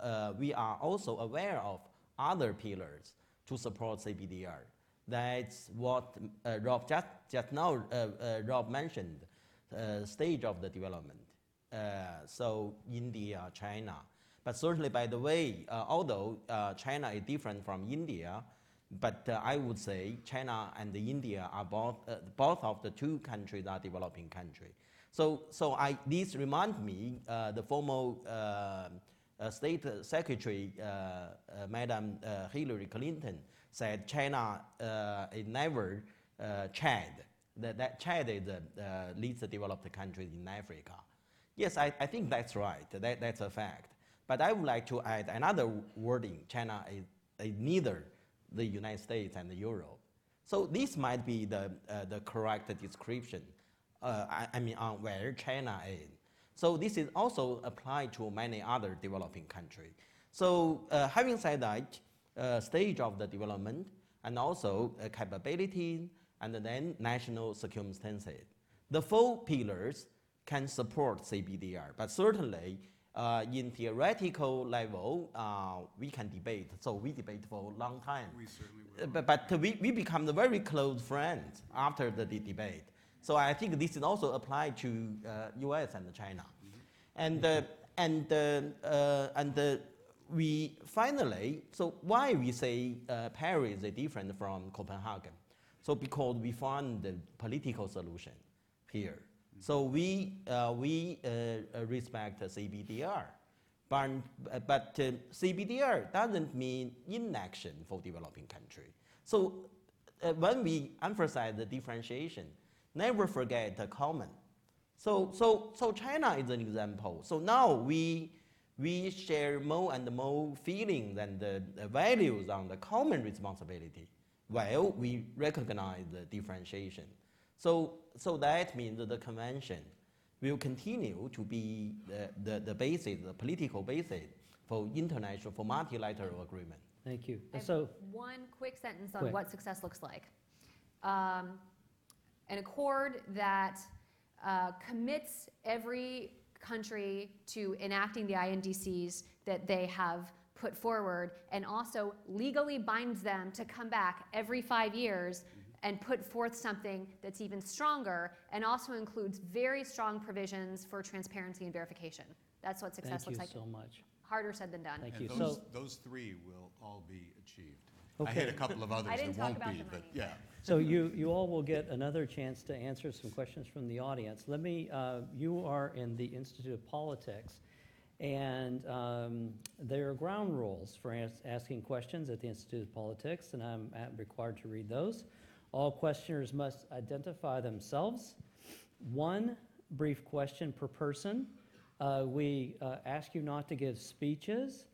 uh, we are also aware of other pillars to support CBDR. That's what uh, Rob just, just now uh, uh, Rob mentioned, uh, stage of the development. Uh, so India, China, but certainly by the way, uh, although China is different from India, but I would say China and India are both both of the two countries are developing countries. So so I this remind me the former. State Secretary uh, uh, Madam uh, Hillary Clinton said China is never Chad. That, that Chad is the least developed country in Africa. Yes, I, I think that's right. That, that's a fact. But I would like to add another wording. China is, is neither the United States and Europe. So this might be the, uh, the correct description. Uh, I, I mean, on where China is. So this is also applied to many other developing countries. So uh, having said that, uh, stage of the development and also uh, capability and then national circumstances. The four pillars can support CBDR, but certainly uh, in theoretical level, uh, we can debate. So we debate for a long time. We certainly Uh, But, but we, we become the very close friends after the de- debate. So I think this is also applied to uh, U.S. and China. And, uh, and, uh, uh, and uh, we finally, so why we say uh, Paris is different from Copenhagen? So because we found the political solution here. So we, uh, we respect CBDR. But, but uh, CBDR doesn't mean inaction for developing country. So uh, when we emphasize the differentiation, never forget the common. So, so, so China is an example. So now we, we share more and more feelings and the, the values on the common responsibility while we recognize the differentiation. So, so that means that the convention will continue to be the, the, the basis, the political basis for international, for multilateral agreement. Thank you. So, one quick sentence on Quick. what success looks like. Um, an accord that uh, commits every country to enacting the INDCs that they have put forward and also legally binds them to come back every five years and put forth something that's even stronger and also includes very strong provisions for transparency and verification. That's what success thank you looks like. so much. Harder said than done. Thank you. And those, So, those three will all be achieved. I had a Okay. couple of [laughs] others didn't that talk won't about be, the but money. yeah. so you, you all will get another chance to answer some questions from the audience. Let me, uh, you are in the Institute of Politics, and um, there are ground rules for as- asking questions at the Institute of Politics, and I'm at- required to read those. All questioners must identify themselves. One brief question per person. Uh, we uh, ask you not to give speeches.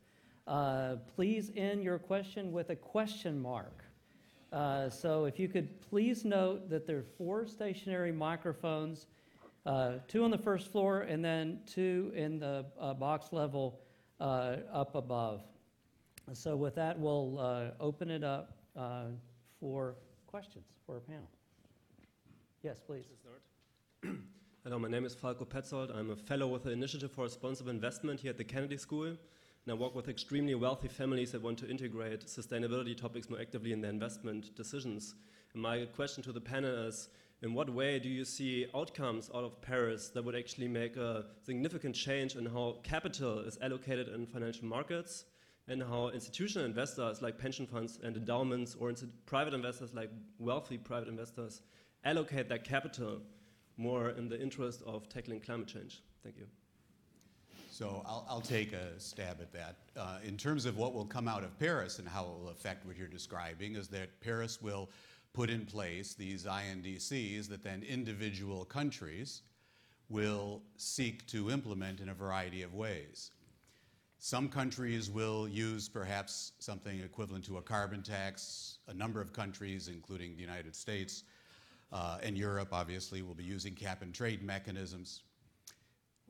Uh, please end your question with a question mark. Uh, so if you could please note that there are four stationary microphones, uh, two on the first floor and then two in the uh, box level uh, up above. So with that, we'll uh, open it up for questions for our panel. Yes, please. [clears throat] Hello, my name is Falco Petzold. I'm a fellow with the Initiative for Responsible Investment here at the Kennedy School. And I work with extremely wealthy families that want to integrate sustainability topics more actively in their investment decisions. And my question to the panel is in what way do you see outcomes out of Paris that would actually make a significant change in how capital is allocated in financial markets and how institutional investors like pension funds and endowments or private investors like wealthy private investors allocate their capital more in the interest of tackling climate change? Thank you. So I'll, I'll take a stab at that. Uh, in terms of what will come out of Paris and how it will affect what you're describing, is that Paris will put in place these INDCs that then individual countries will seek to implement in a variety of ways. Some countries will use perhaps something equivalent to a carbon tax. A number of countries, including the United States uh, and Europe, obviously, will be using cap and trade mechanisms.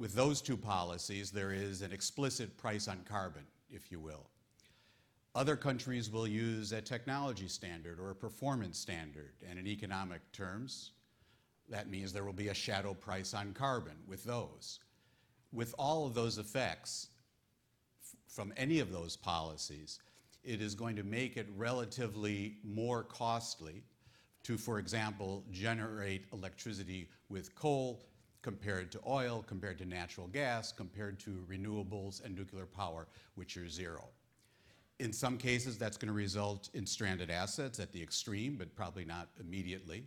With those two policies, there is an explicit price on carbon, if you will. Other countries will use a technology standard or a performance standard, and in economic terms, that means there will be a shadow price on carbon with those. With all of those effects from any of those policies, it is going to make it relatively more costly to, for example, generate electricity with coal compared to oil, compared to natural gas, compared to renewables and nuclear power, which are zero. In some cases, that's going to result in stranded assets at the extreme, but probably not immediately.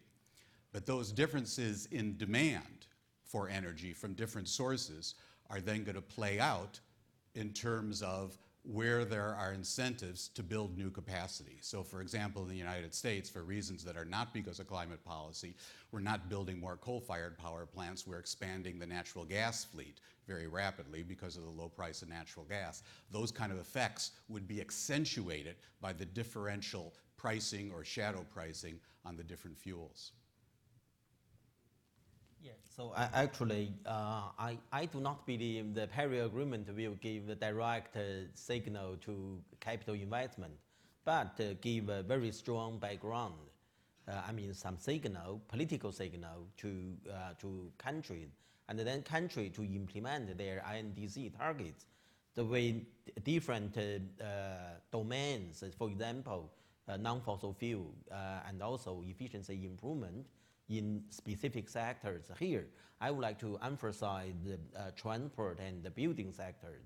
But those differences in demand for energy from different sources are then going to play out in terms of where there are incentives to build new capacity. So, for example, in the United States, for reasons that are not because of climate policy, we're not building more coal fired power plants, we're expanding the natural gas fleet very rapidly because of the low price of natural gas. Those kind of effects would be accentuated by the differential pricing or shadow pricing on the different fuels. Yes. So I, actually, uh, I, I do not believe the Paris Agreement will give a direct uh, signal to capital investment, but uh, give a very strong background. Uh, I mean, some signal, political signal to uh, to countries, and then country to implement their INDC targets. The way different uh, domains, for example, non-fossil fuel and also efficiency improvement in specific sectors. Here, I would like to emphasize the uh, transport and the building sector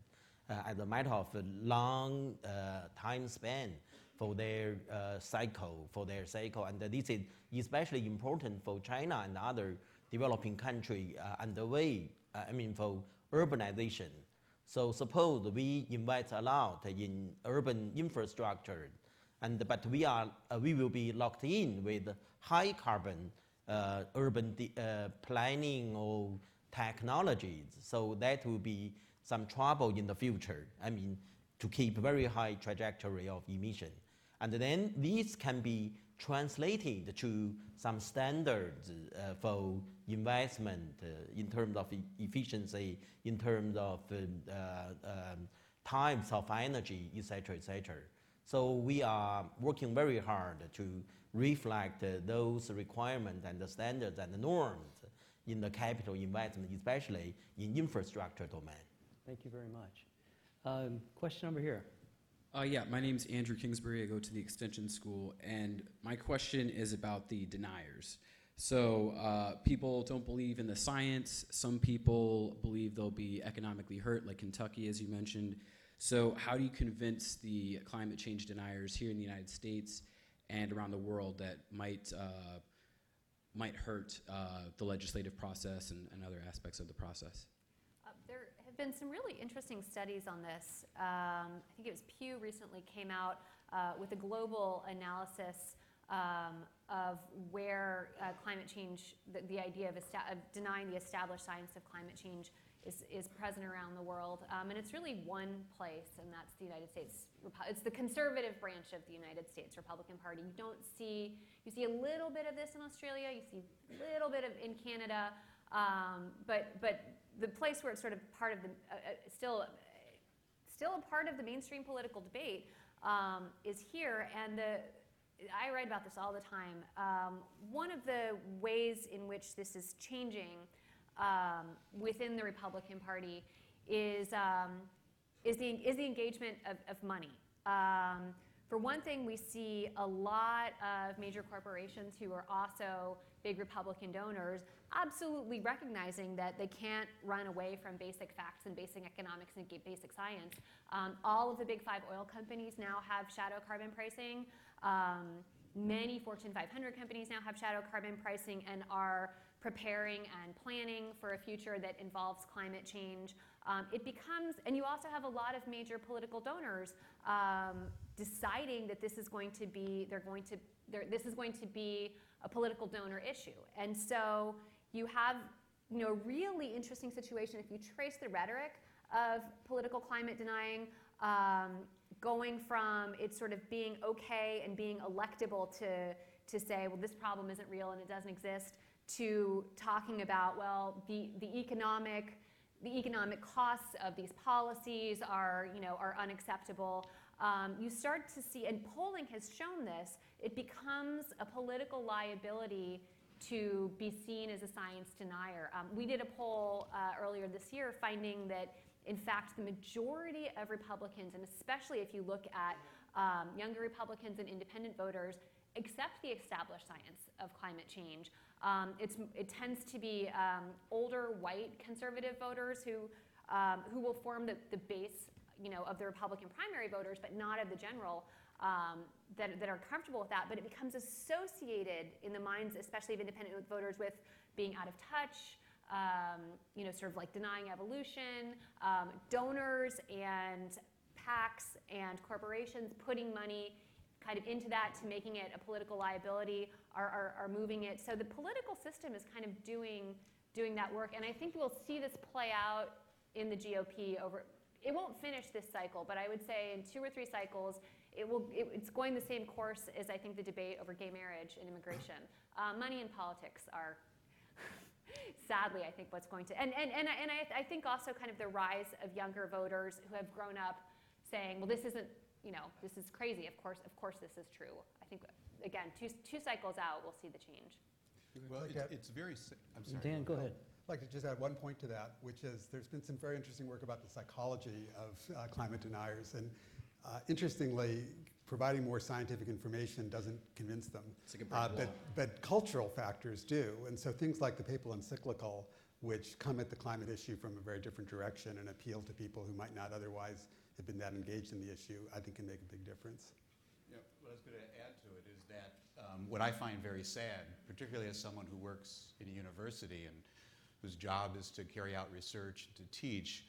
uh, as a matter of a long uh, time span for their uh, cycle, for their cycle, and this is especially important for China and other developing country uh, underway. Uh, I mean, for urbanization. So suppose we invest a lot in urban infrastructure, and but we are uh, we will be locked in with high carbon uh, urban de- uh, planning or technologies. So that will be some trouble in the future. I mean, to keep very high trajectory of emission. And then these can be translated to some standards uh, for investment uh, in terms of e- efficiency, in terms of um, uh, um, times of energy, etc., etc. So we are working very hard to reflect those requirements and the standards and the norms in the capital investment, especially in infrastructure domain. Thank you very much. Um, question over here. Uh, yeah, my name's Andrew Kingsbury. I go to the Extension School, and my question is about the deniers. So, uh, people don't believe in the science. Some people believe they'll be economically hurt, like Kentucky, as you mentioned. So, how do you convince the climate change deniers here in the United States and around the world that might uh, might hurt uh, the legislative process and, and other aspects of the process? Uh, There have been some really interesting studies on this. Um, I think it was Pew recently came out uh, with a global analysis um, of where uh, climate change, the, the idea of, of denying the established science of climate change is, is present around the world. Um, and it's really one place, and that's the United States. It's the conservative branch of the United States Republican Party. You don't see, you see a little bit of this in Australia, you see a little bit of in Canada, um, but, but the place where it's sort of part of the, uh, uh, still, still a part of the mainstream political debate um, is here. And the, I write about this all the time. Um, one of the ways in which this is changing um, within the Republican Party is, um, is, the, is the engagement of, of money. Um, for one thing, we see a lot of major corporations who are also big Republican donors absolutely recognizing that they can't run away from basic facts and basic economics and basic science. Um, all of the big five oil companies now have shadow carbon pricing. Um, many Fortune 500 companies now have shadow carbon pricing and are preparing and planning for a future that involves climate change. Um, it becomes, and you also have a lot of major political donors um, deciding that this is going to be, they're going to, they're, this is going to be a political donor issue. And so you have, you know, a really interesting situation if you trace the rhetoric of political climate denying, um, going from it sort of being okay and being electable to, to say, well, this problem isn't real and it doesn't exist, to talking about, well, the, the economic, the economic costs of these policies are, you know, are unacceptable. Um, you start to see, and polling has shown this, it becomes a political liability to be seen as a science denier. Um, we did a poll uh, earlier this year finding that, in fact, the majority of Republicans, and especially if you look at um, younger Republicans and independent voters, accept the established science of climate change. Um, it tends to be um, older white conservative voters who, um, who will form the, the base you know, of the Republican primary voters, but not of the general, um, that, that are comfortable with that. But it becomes associated in the minds, especially of independent voters, with being out of touch, um, you know, sort of like denying evolution, um, donors and PACs and corporations putting money kind of into that to making it a political liability are, are, are moving it. So the political system is kind of doing, doing that work. And I think we'll see this play out in the GOP over, it won't finish this cycle, but I would say in two or three cycles, it will, it, it's going the same course as I think the debate over gay marriage and immigration. Uh, money and politics are [laughs] sadly, I think, what's going to, and, and, and, I, and I, I think also kind of the rise of younger voters who have grown up saying, well, this isn't, you know, this is crazy. Of course, of course this is true. I think, again, two, two cycles out, we'll see the change. Well, Okay. it's, it's very, si- I'm sorry. Dan, go ahead. I'd like to just add one point to that, which is there's been some very interesting work about the psychology of uh, climate deniers. And uh, interestingly, providing more scientific information doesn't convince them. It's like a brick Uh, wall. but, but cultural factors do. And so things like the papal encyclical, which come at the climate issue from a very different direction and appeal to people who might not otherwise have been that engaged in the issue, I think can make a big difference. Yeah, what I was going to add to it is that um, what I find very sad, particularly as someone who works in a university and whose job is to carry out research, and to teach,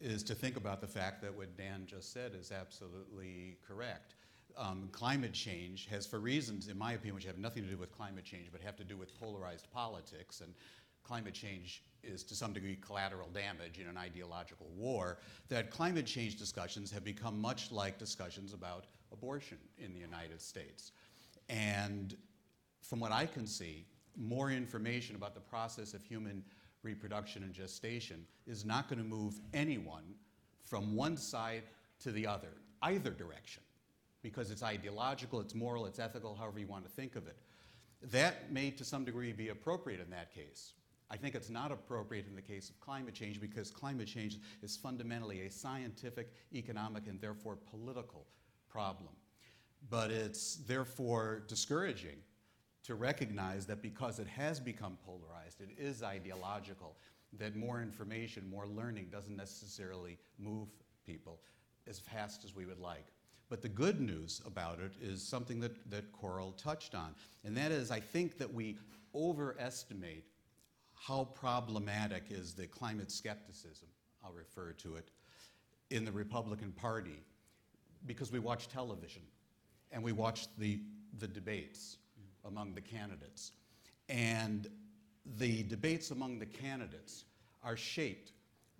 is to think about the fact that what Dan just said is absolutely correct. Um, climate change has, for reasons, in my opinion, which have nothing to do with climate change, but have to do with polarized politics and climate change is to some degree collateral damage in an ideological war, that climate change discussions have become much like discussions about abortion in the United States. And from what I can see, more information about the process of human reproduction and gestation is not going to move anyone from one side to the other, either direction, because it's ideological, it's moral, it's ethical, however you want to think of it. That may, to some degree, be appropriate in that case. I think it's not appropriate in the case of climate change because climate change is fundamentally a scientific, economic, and therefore political problem. But it's therefore discouraging to recognize that because it has become polarized, it is ideological, that more information, more learning doesn't necessarily move people as fast as we would like. But the good news about it is something that, that Coral touched on, and that is I think that we overestimate how problematic is the climate skepticism, I'll refer to it, in the Republican Party because we watch television and we watch the, the debates among the candidates. And the debates among the candidates are shaped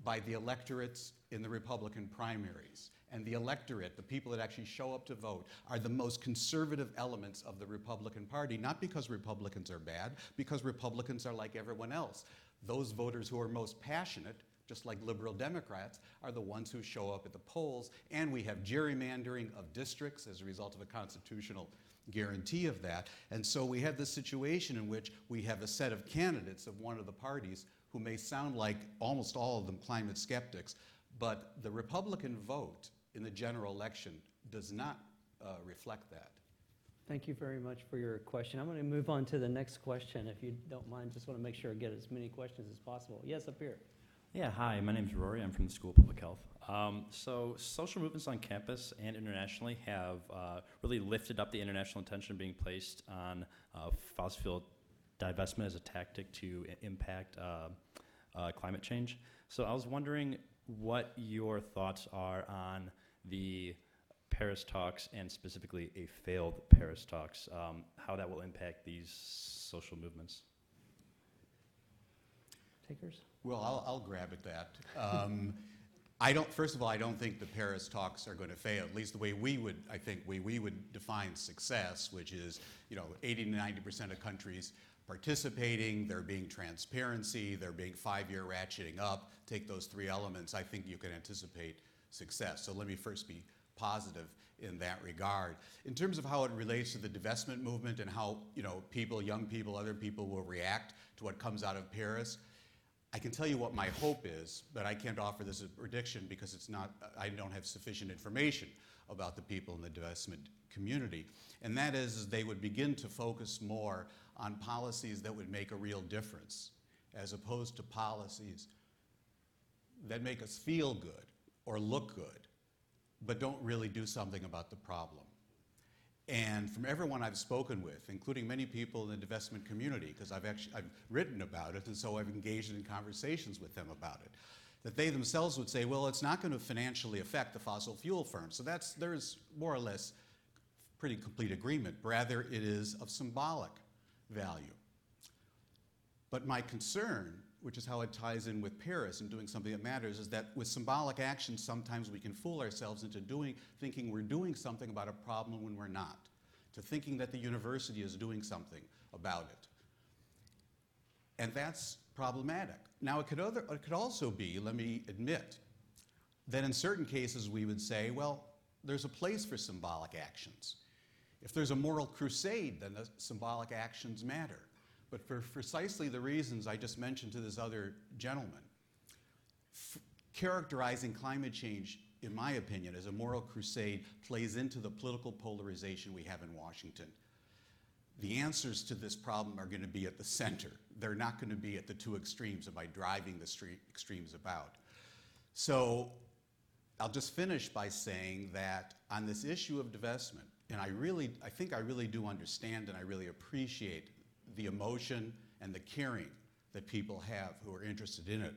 by the electorates in the Republican primaries. And the electorate, the people that actually show up to vote, are the most conservative elements of the Republican Party, not because Republicans are bad, because Republicans are like everyone else. Those voters who are most passionate, just like liberal Democrats, are the ones who show up at the polls. And we have gerrymandering of districts as a result of a constitutional guarantee of that. And so we have this situation in which we have a set of candidates of one of the parties who may sound like almost all of them climate skeptics, but the Republican vote in the general election does not uh, reflect that. Thank you very much for your question. I'm going to move on to the next question, if you don't mind. Just want to make sure I get as many questions as possible. Yes, up here. Yeah, hi, my name's Rory. I'm from the School of Public Health. Um, so, social movements on campus and internationally have uh, really lifted up the international attention being placed on uh, fossil fuel divestment as a tactic to i- impact uh, uh, climate change. So, I was wondering what your thoughts are on the Paris talks and specifically a failed Paris talks, um, how that will impact these social movements. Takers? Well, I'll, I'll grab at that. Um, [laughs] I don't, first of all, I don't think the Paris talks are going to fail, at least the way we would, I think, we, we would define success, which is, you know, 80 to 90% of countries participating, there being transparency, there being five-year ratcheting up. Take those three elements, I think you can anticipate success. So let me first be positive in that regard. In terms of how it relates to the divestment movement and how, you know, people, young people, other people will react to what comes out of Paris, I can tell you what my hope is, but I can't offer this as a prediction because it's not, I don't have sufficient information about the people in the divestment community. And that is, is they would begin to focus more on policies that would make a real difference, as opposed to policies that make us feel good or look good, but don't really do something about the problem. And from everyone I've spoken with, including many people in the divestment community, because I've actually I've written about it, and so I've engaged in conversations with them about it, that they themselves would say, well, it's not going to financially affect the fossil fuel firms. So that's there's more or less pretty complete agreement. Rather, it is of symbolic value. But my concern, which is how it ties in with Paris and doing something that matters, is that with symbolic action, sometimes we can fool ourselves into doing, thinking we're doing something about a problem when we're not, to thinking that the university is doing something about it. And that's problematic. Now, it could, other, it could also be, let me admit, that in certain cases we would say, well, there's a place for symbolic actions. If there's a moral crusade, then the symbolic actions matter. But for precisely the reasons I just mentioned to this other gentleman, f- characterizing climate change, in my opinion, as a moral crusade plays into the political polarization we have in Washington. The answers to this problem are going to be at the center. They're not going to be at the two extremes by driving the extremes about. So I'll just finish by saying that on this issue of divestment, and I really, I think I really do understand and I really appreciate the emotion and the caring that people have who are interested in it.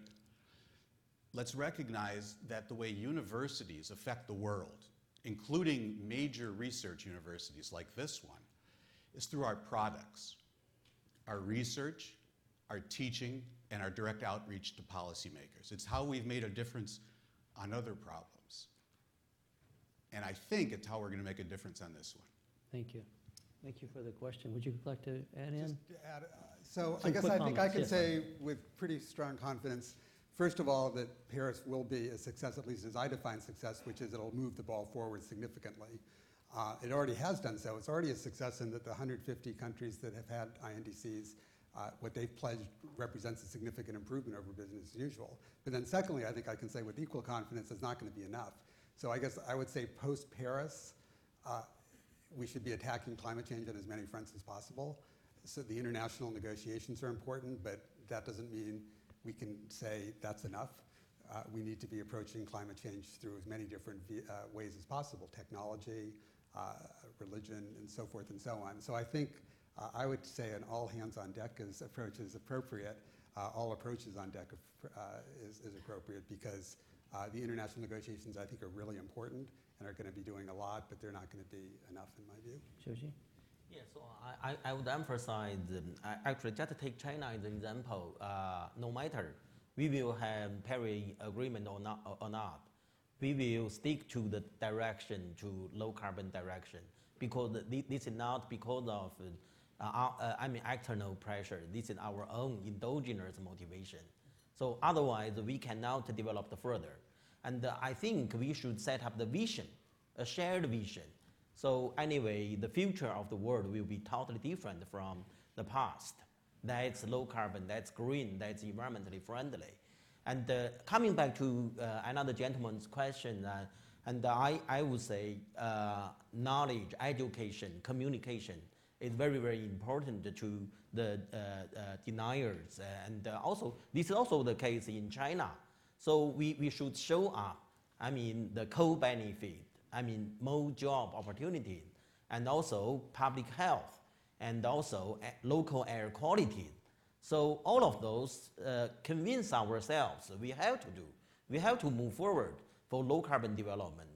Let's recognize that the way universities affect the world, including major research universities like this one, is through our products, our research, our teaching, and our direct outreach to policymakers. It's how we've made a difference on other problems. And I think it's how we're going to make a difference on this one. Thank you. Thank you for the question. Would you like to add in? Just to add, uh, So I guess quick I think I comments, can yes. say with pretty strong confidence, first of all, that Paris will be a success, at least as I define success, which is it'll move the ball forward significantly. Uh, It already has done so. It's already a success in that the 150 countries that have had INDCs, uh, what they've pledged represents a significant improvement over business as usual. But then secondly, I think I can say with equal confidence, it's not going to be enough. So I guess I would say post-Paris, uh, we should be attacking climate change on as many fronts as possible. So the international negotiations are important, but that doesn't mean we can say that's enough. Uh, we need to be approaching climate change through as many different uh, ways as possible technology, uh, religion, and so forth and so on. So I think uh, I would say an all hands on deck is, approach is appropriate. Uh, all approaches on deck uh, is, is appropriate because the international negotiations I think are really important and are going to be doing a lot, but they're not going to be enough in my view. Zou Ji? Yeah, so I, I, I would emphasize, um, I- actually, just take China as an example. Uh, no matter we will have Paris Agreement or not, or not, we will stick to the direction, to low carbon direction, because this is not because of, uh, uh, I mean, external pressure. This is our own endogenous motivation. So otherwise, we cannot develop the further. And I think we should set up the vision, a shared vision. So anyway, the future of the world will be totally different from the past. That's low carbon, that's green, that's environmentally friendly. And uh, coming back to uh, another gentleman's question, uh, and I, I would say uh, knowledge, education, communication is very, very important to the uh, uh, deniers. And also, this is also the case in China. So we, we should show up, I mean, the co-benefit, I mean, more job opportunities, and also public health, and also local air quality. So all of those uh, convince ourselves we have to do. We have to move forward for low carbon development.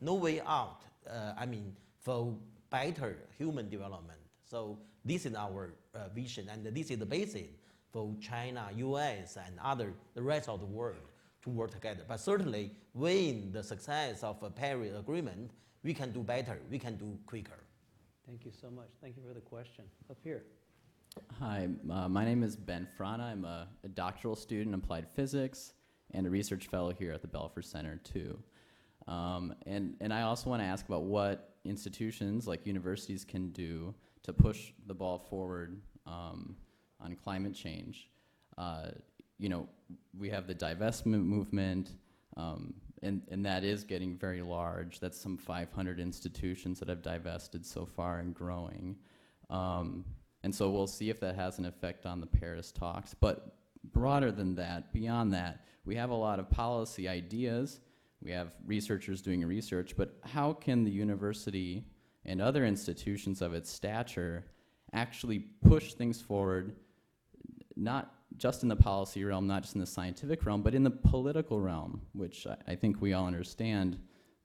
No way out. Uh, I mean, for better human development. So this is our uh, vision, and this is the basis for China, U.S., and other the rest of the world to work together. But certainly, with the success of a Paris Agreement, we can do better. We can do quicker. Thank you so much. Thank you for the question. Up here. Hi, uh, my name is Ben Frana. I'm a, a doctoral student in applied physics and a research fellow here at the Belfer Center, too. Um, and, and I also want to ask about what institutions like universities can do to push the ball forward um, on climate change. Uh, you know, we have the divestment movement, um, and, and that is getting very large. That's some 500 institutions that have divested so far and growing. Um, and so we'll see if that has an effect on the Paris talks. But broader than that, beyond that, we have a lot of policy ideas. We have researchers doing research, but how can the university and other institutions of its stature actually push things forward, not just in the policy realm, not just in the scientific realm, but in the political realm, which I, I think we all understand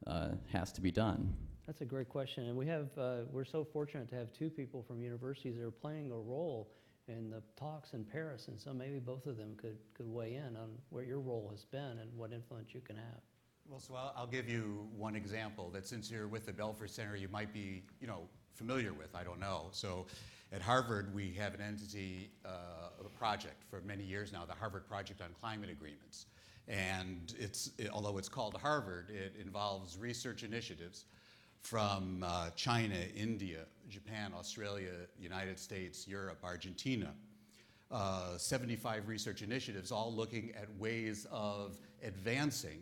uh, has to be done? That's a great question, and we have, uh, we're so fortunate to have two people from universities that are playing a role in the talks in Paris, and so maybe both of them could, could weigh in on where your role has been and what influence you can have. Well, so I'll, I'll give you one example that since you're with the Belfer Center, you might be, you know, familiar with, I don't know. So at Harvard, we have an entity, uh, a project for many years now, the Harvard Project on Climate Agreements. And it's, it- although it's called Harvard, it involves research initiatives from uh, China, India, Japan, Australia, United States, Europe, Argentina. Uh, 75 research initiatives, all looking at ways of advancing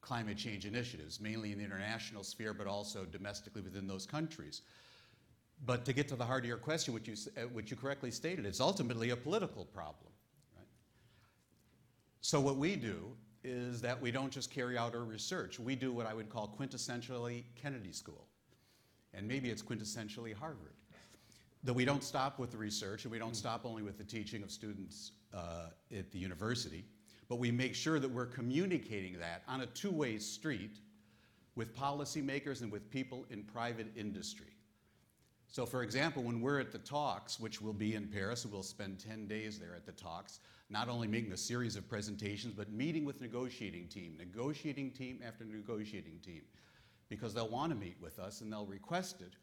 climate change initiatives, mainly in the international sphere, but also domestically within those countries. But to get to the heart of your question, which you, uh, which you correctly stated, it's ultimately a political problem. Right? So what we do is that we don't just carry out our research. We do what I would call quintessentially Kennedy School. And maybe it's quintessentially Harvard. That we don't stop with the research and we don't stop only with the teaching of students uh, at the university, but we make sure that we're communicating that on a two way street with policymakers and with people in private industry. So, for example, when we're at the talks, which will be in Paris, we'll spend 10 days there at the talks, not only making a series of presentations, but meeting with negotiating team, negotiating team after negotiating team, because they'll want to meet with us and they'll request it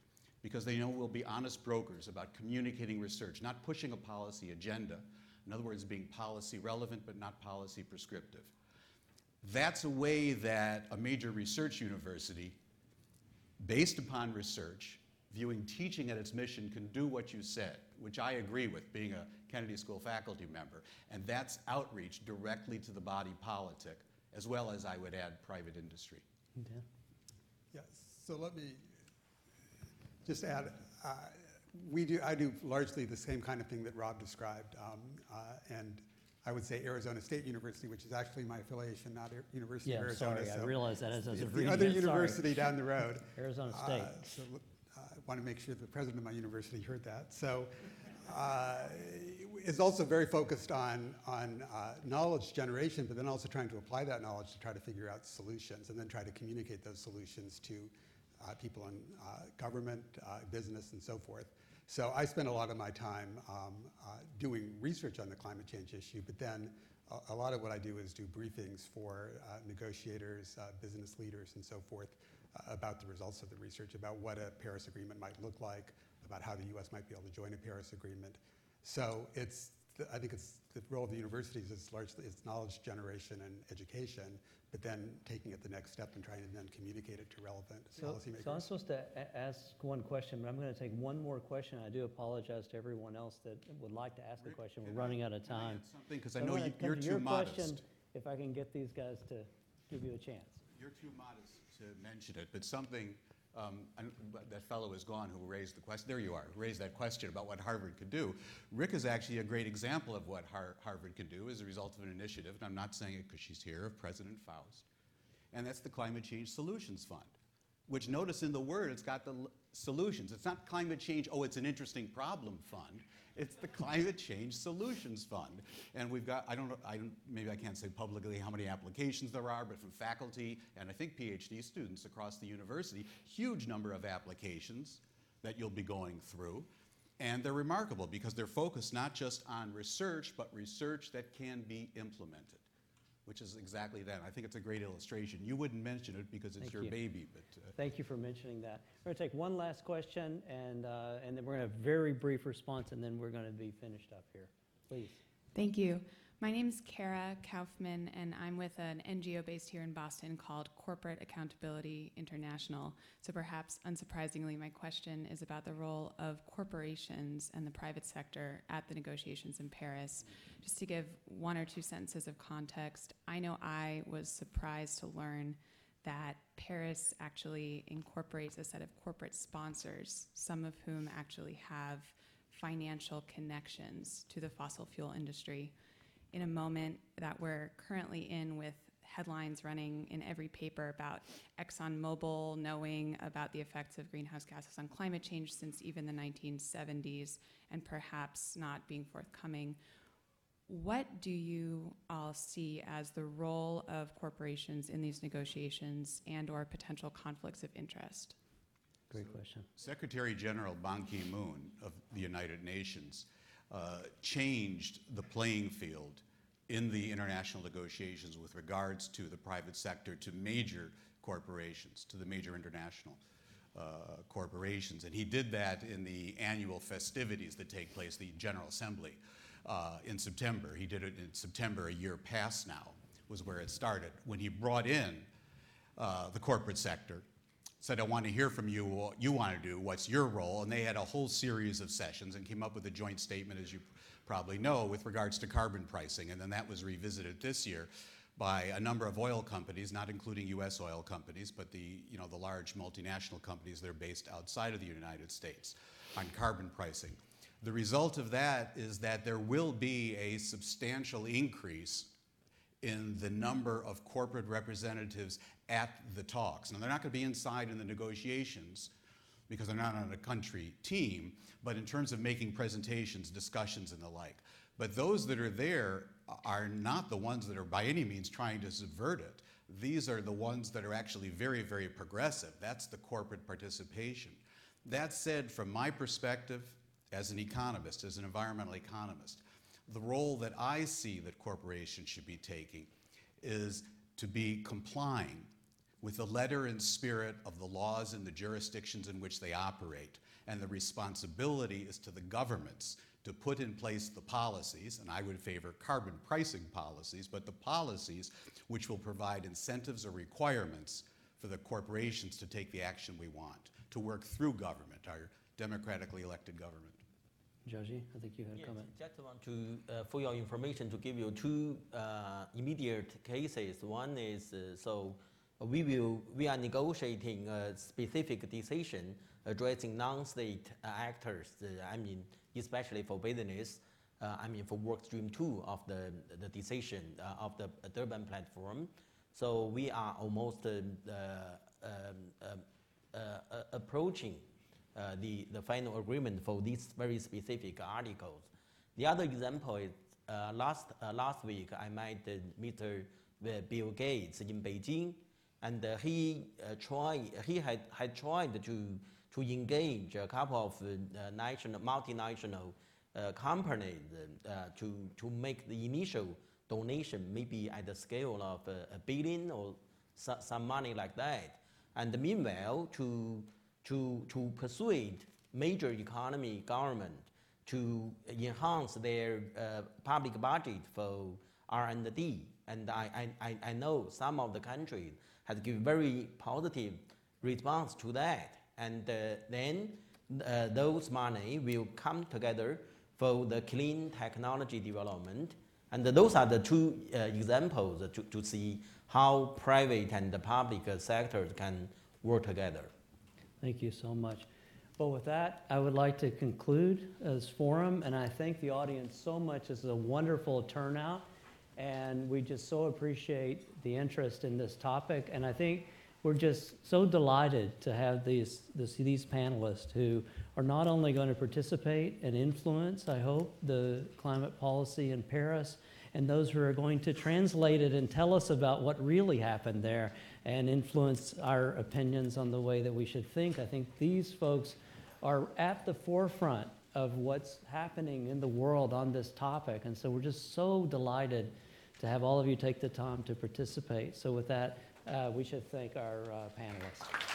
because they know we'll be honest brokers about communicating research, not pushing a policy agenda. In other words, being policy relevant but not policy prescriptive. That's a way that a major research university, based upon research, viewing teaching at its mission, can do what you said, which I agree with, being a Kennedy School faculty member. And that's outreach directly to the body politic, as well as, I would add, private industry. Dan? Yes, so let me just add, uh, we do, I do largely the same kind of thing that Rob described. um, uh, And I would say Arizona State University, which is actually my affiliation, not Ar- University Yeah, of I'm Arizona. sorry, I so realized that as I was it's reading The other it, [laughs] sorry. university down the road. Arizona Uh, State. Uh, I want to make sure the president of my university heard that. So uh, is also very focused on, on uh, knowledge generation, but then also trying to apply that knowledge to try to figure out solutions and then try to communicate those solutions to uh, people in uh, government, uh, business, and so forth. So I spend a lot of my time um, uh, doing research on the climate change issue, but then a, a lot of what I do is do briefings for uh, negotiators, business leaders, and so forth about the results of the research, about what a Paris Agreement might look like, about how the U.S. might be able to join a Paris Agreement. So it's, the, I think it's the role of the universities is largely it's knowledge generation and education, but then taking it the next step and trying to then communicate it to relevant So, policymakers. so I'm supposed to a- ask one question, but I'm going to take one more question. I do apologize to everyone else that would like to ask a question. We're can I- running out of time. Something, because So I know you, you're to too your question, modest. If I can get these guys to give you a chance. You're too modest to mention it, but something, um, that fellow is gone who raised the question, there you are, raised that question about what Harvard could do. Rick is actually a great example of what Har- Harvard can do as a result of an initiative, and I'm not saying it because she's here, of President Faust. And that's the Climate Change Solutions Fund, which notice in the word, it's got the l- solutions. It's not climate change, oh, it's an interesting problem fund. It's the Climate Change Solutions Fund. And we've got, I don't know, I don't, maybe I can't say publicly how many applications there are, but from faculty and I think PhD students across the university, huge number of applications that you'll be going through. And they're remarkable because they're focused not just on research, but research that can be implemented, which is exactly that. I think it's a great illustration. You wouldn't mention it because it's Thank your you. baby, but uh, Thank you for mentioning that. We're going to take one last question, and, uh, and then we're going to have a very brief response, and then we're going to be finished up here. Please. Thank you. My name is Kara Kaufman, and I'm with an NGO based here in Boston called Corporate Accountability International. So, perhaps unsurprisingly, my question is about the role of corporations and the private sector at the negotiations in Paris. Just to give one or two sentences of context, I know I was surprised to learn that Paris actually incorporates a set of corporate sponsors, some of whom actually have financial connections to the fossil fuel industry in a moment that we're currently in with headlines running in every paper about ExxonMobil knowing about the effects of greenhouse gases on climate change since even the 1970s and perhaps not being forthcoming. What do you all see as the role of corporations in these negotiations and or potential conflicts of interest? Great question. Secretary General Ban Ki moon of the United Nations changed the playing field in the international negotiations with regards to the private sector to major corporations, to the major international uh, corporations. And he did that in the annual festivities that take place, the General Assembly, uh, in September. He did it in September, a year past now, was where it started, when he brought in uh, the corporate sector said, I want to hear from you what you want to do, what's your role? And they had a whole series of sessions and came up with a joint statement, as you probably know, with regards to carbon pricing. And then that was revisited this year by a number of oil companies, not including U.S. oil companies, but the, you know, the large multinational companies that are based outside of the United States on carbon pricing. The result of that is that there will be a substantial increase in the number of corporate representatives at the talks. Now, they're not going to be inside in the negotiations because they're not on a country team, but in terms of making presentations, discussions, and the like. But those that are there are not the ones that are by any means trying to subvert it. These are the ones that are actually very, very progressive. That's the corporate participation. That said, from my perspective, as an economist, as an environmental economist, the role that I see that corporations should be taking is to be complying with the letter and spirit of the laws in the jurisdictions in which they operate. And the responsibility is to the governments to put in place the policies, and I would favor carbon pricing policies, but the policies which will provide incentives or requirements for the corporations to take the action we want, to work through government, our democratically elected government. Zou Ji, I think you had a comment. Just want to, uh, for your information, to give you two uh, immediate cases. One is, uh, so we will, we are negotiating a specific decision addressing non-state uh, actors, uh, I mean, especially for business, uh, I mean, for work stream two of the, the decision uh, of the Durban platform. So we are almost uh, uh, um, um, uh, uh, approaching uh, the, the final agreement for these very specific articles. The other example is uh, last, uh, last week I met uh, Mr. Bill Gates in Beijing, and uh, he, uh, tried, he had, had tried to, to engage a couple of uh, national, multinational uh, companies uh, to, to make the initial donation, maybe at the scale of uh, a billion or so, some money like that. And meanwhile, to, to, to persuade major economy government to enhance their uh, public budget for R&D. And I, I, I- know some of the countries have given very positive response to that. And uh, then uh, those money will come together for the clean technology development. And those are the two uh, examples to, to see how private and the public sectors can work together. Thank you so much. Well, with that, I would like to conclude this forum, and I thank the audience so much. It's a wonderful turnout, and we just so appreciate the interest in this topic. And I think we're just so delighted to have these, this, these panelists who are not only going to participate and influence, I hope, the climate policy in Paris, and those who are going to translate it and tell us about what really happened there and influence our opinions on the way that we should think. I think these folks are at the forefront of what's happening in the world on this topic. And so we're just so delighted to have all of you take the time to participate. So with that, uh, we should thank our uh, panelists.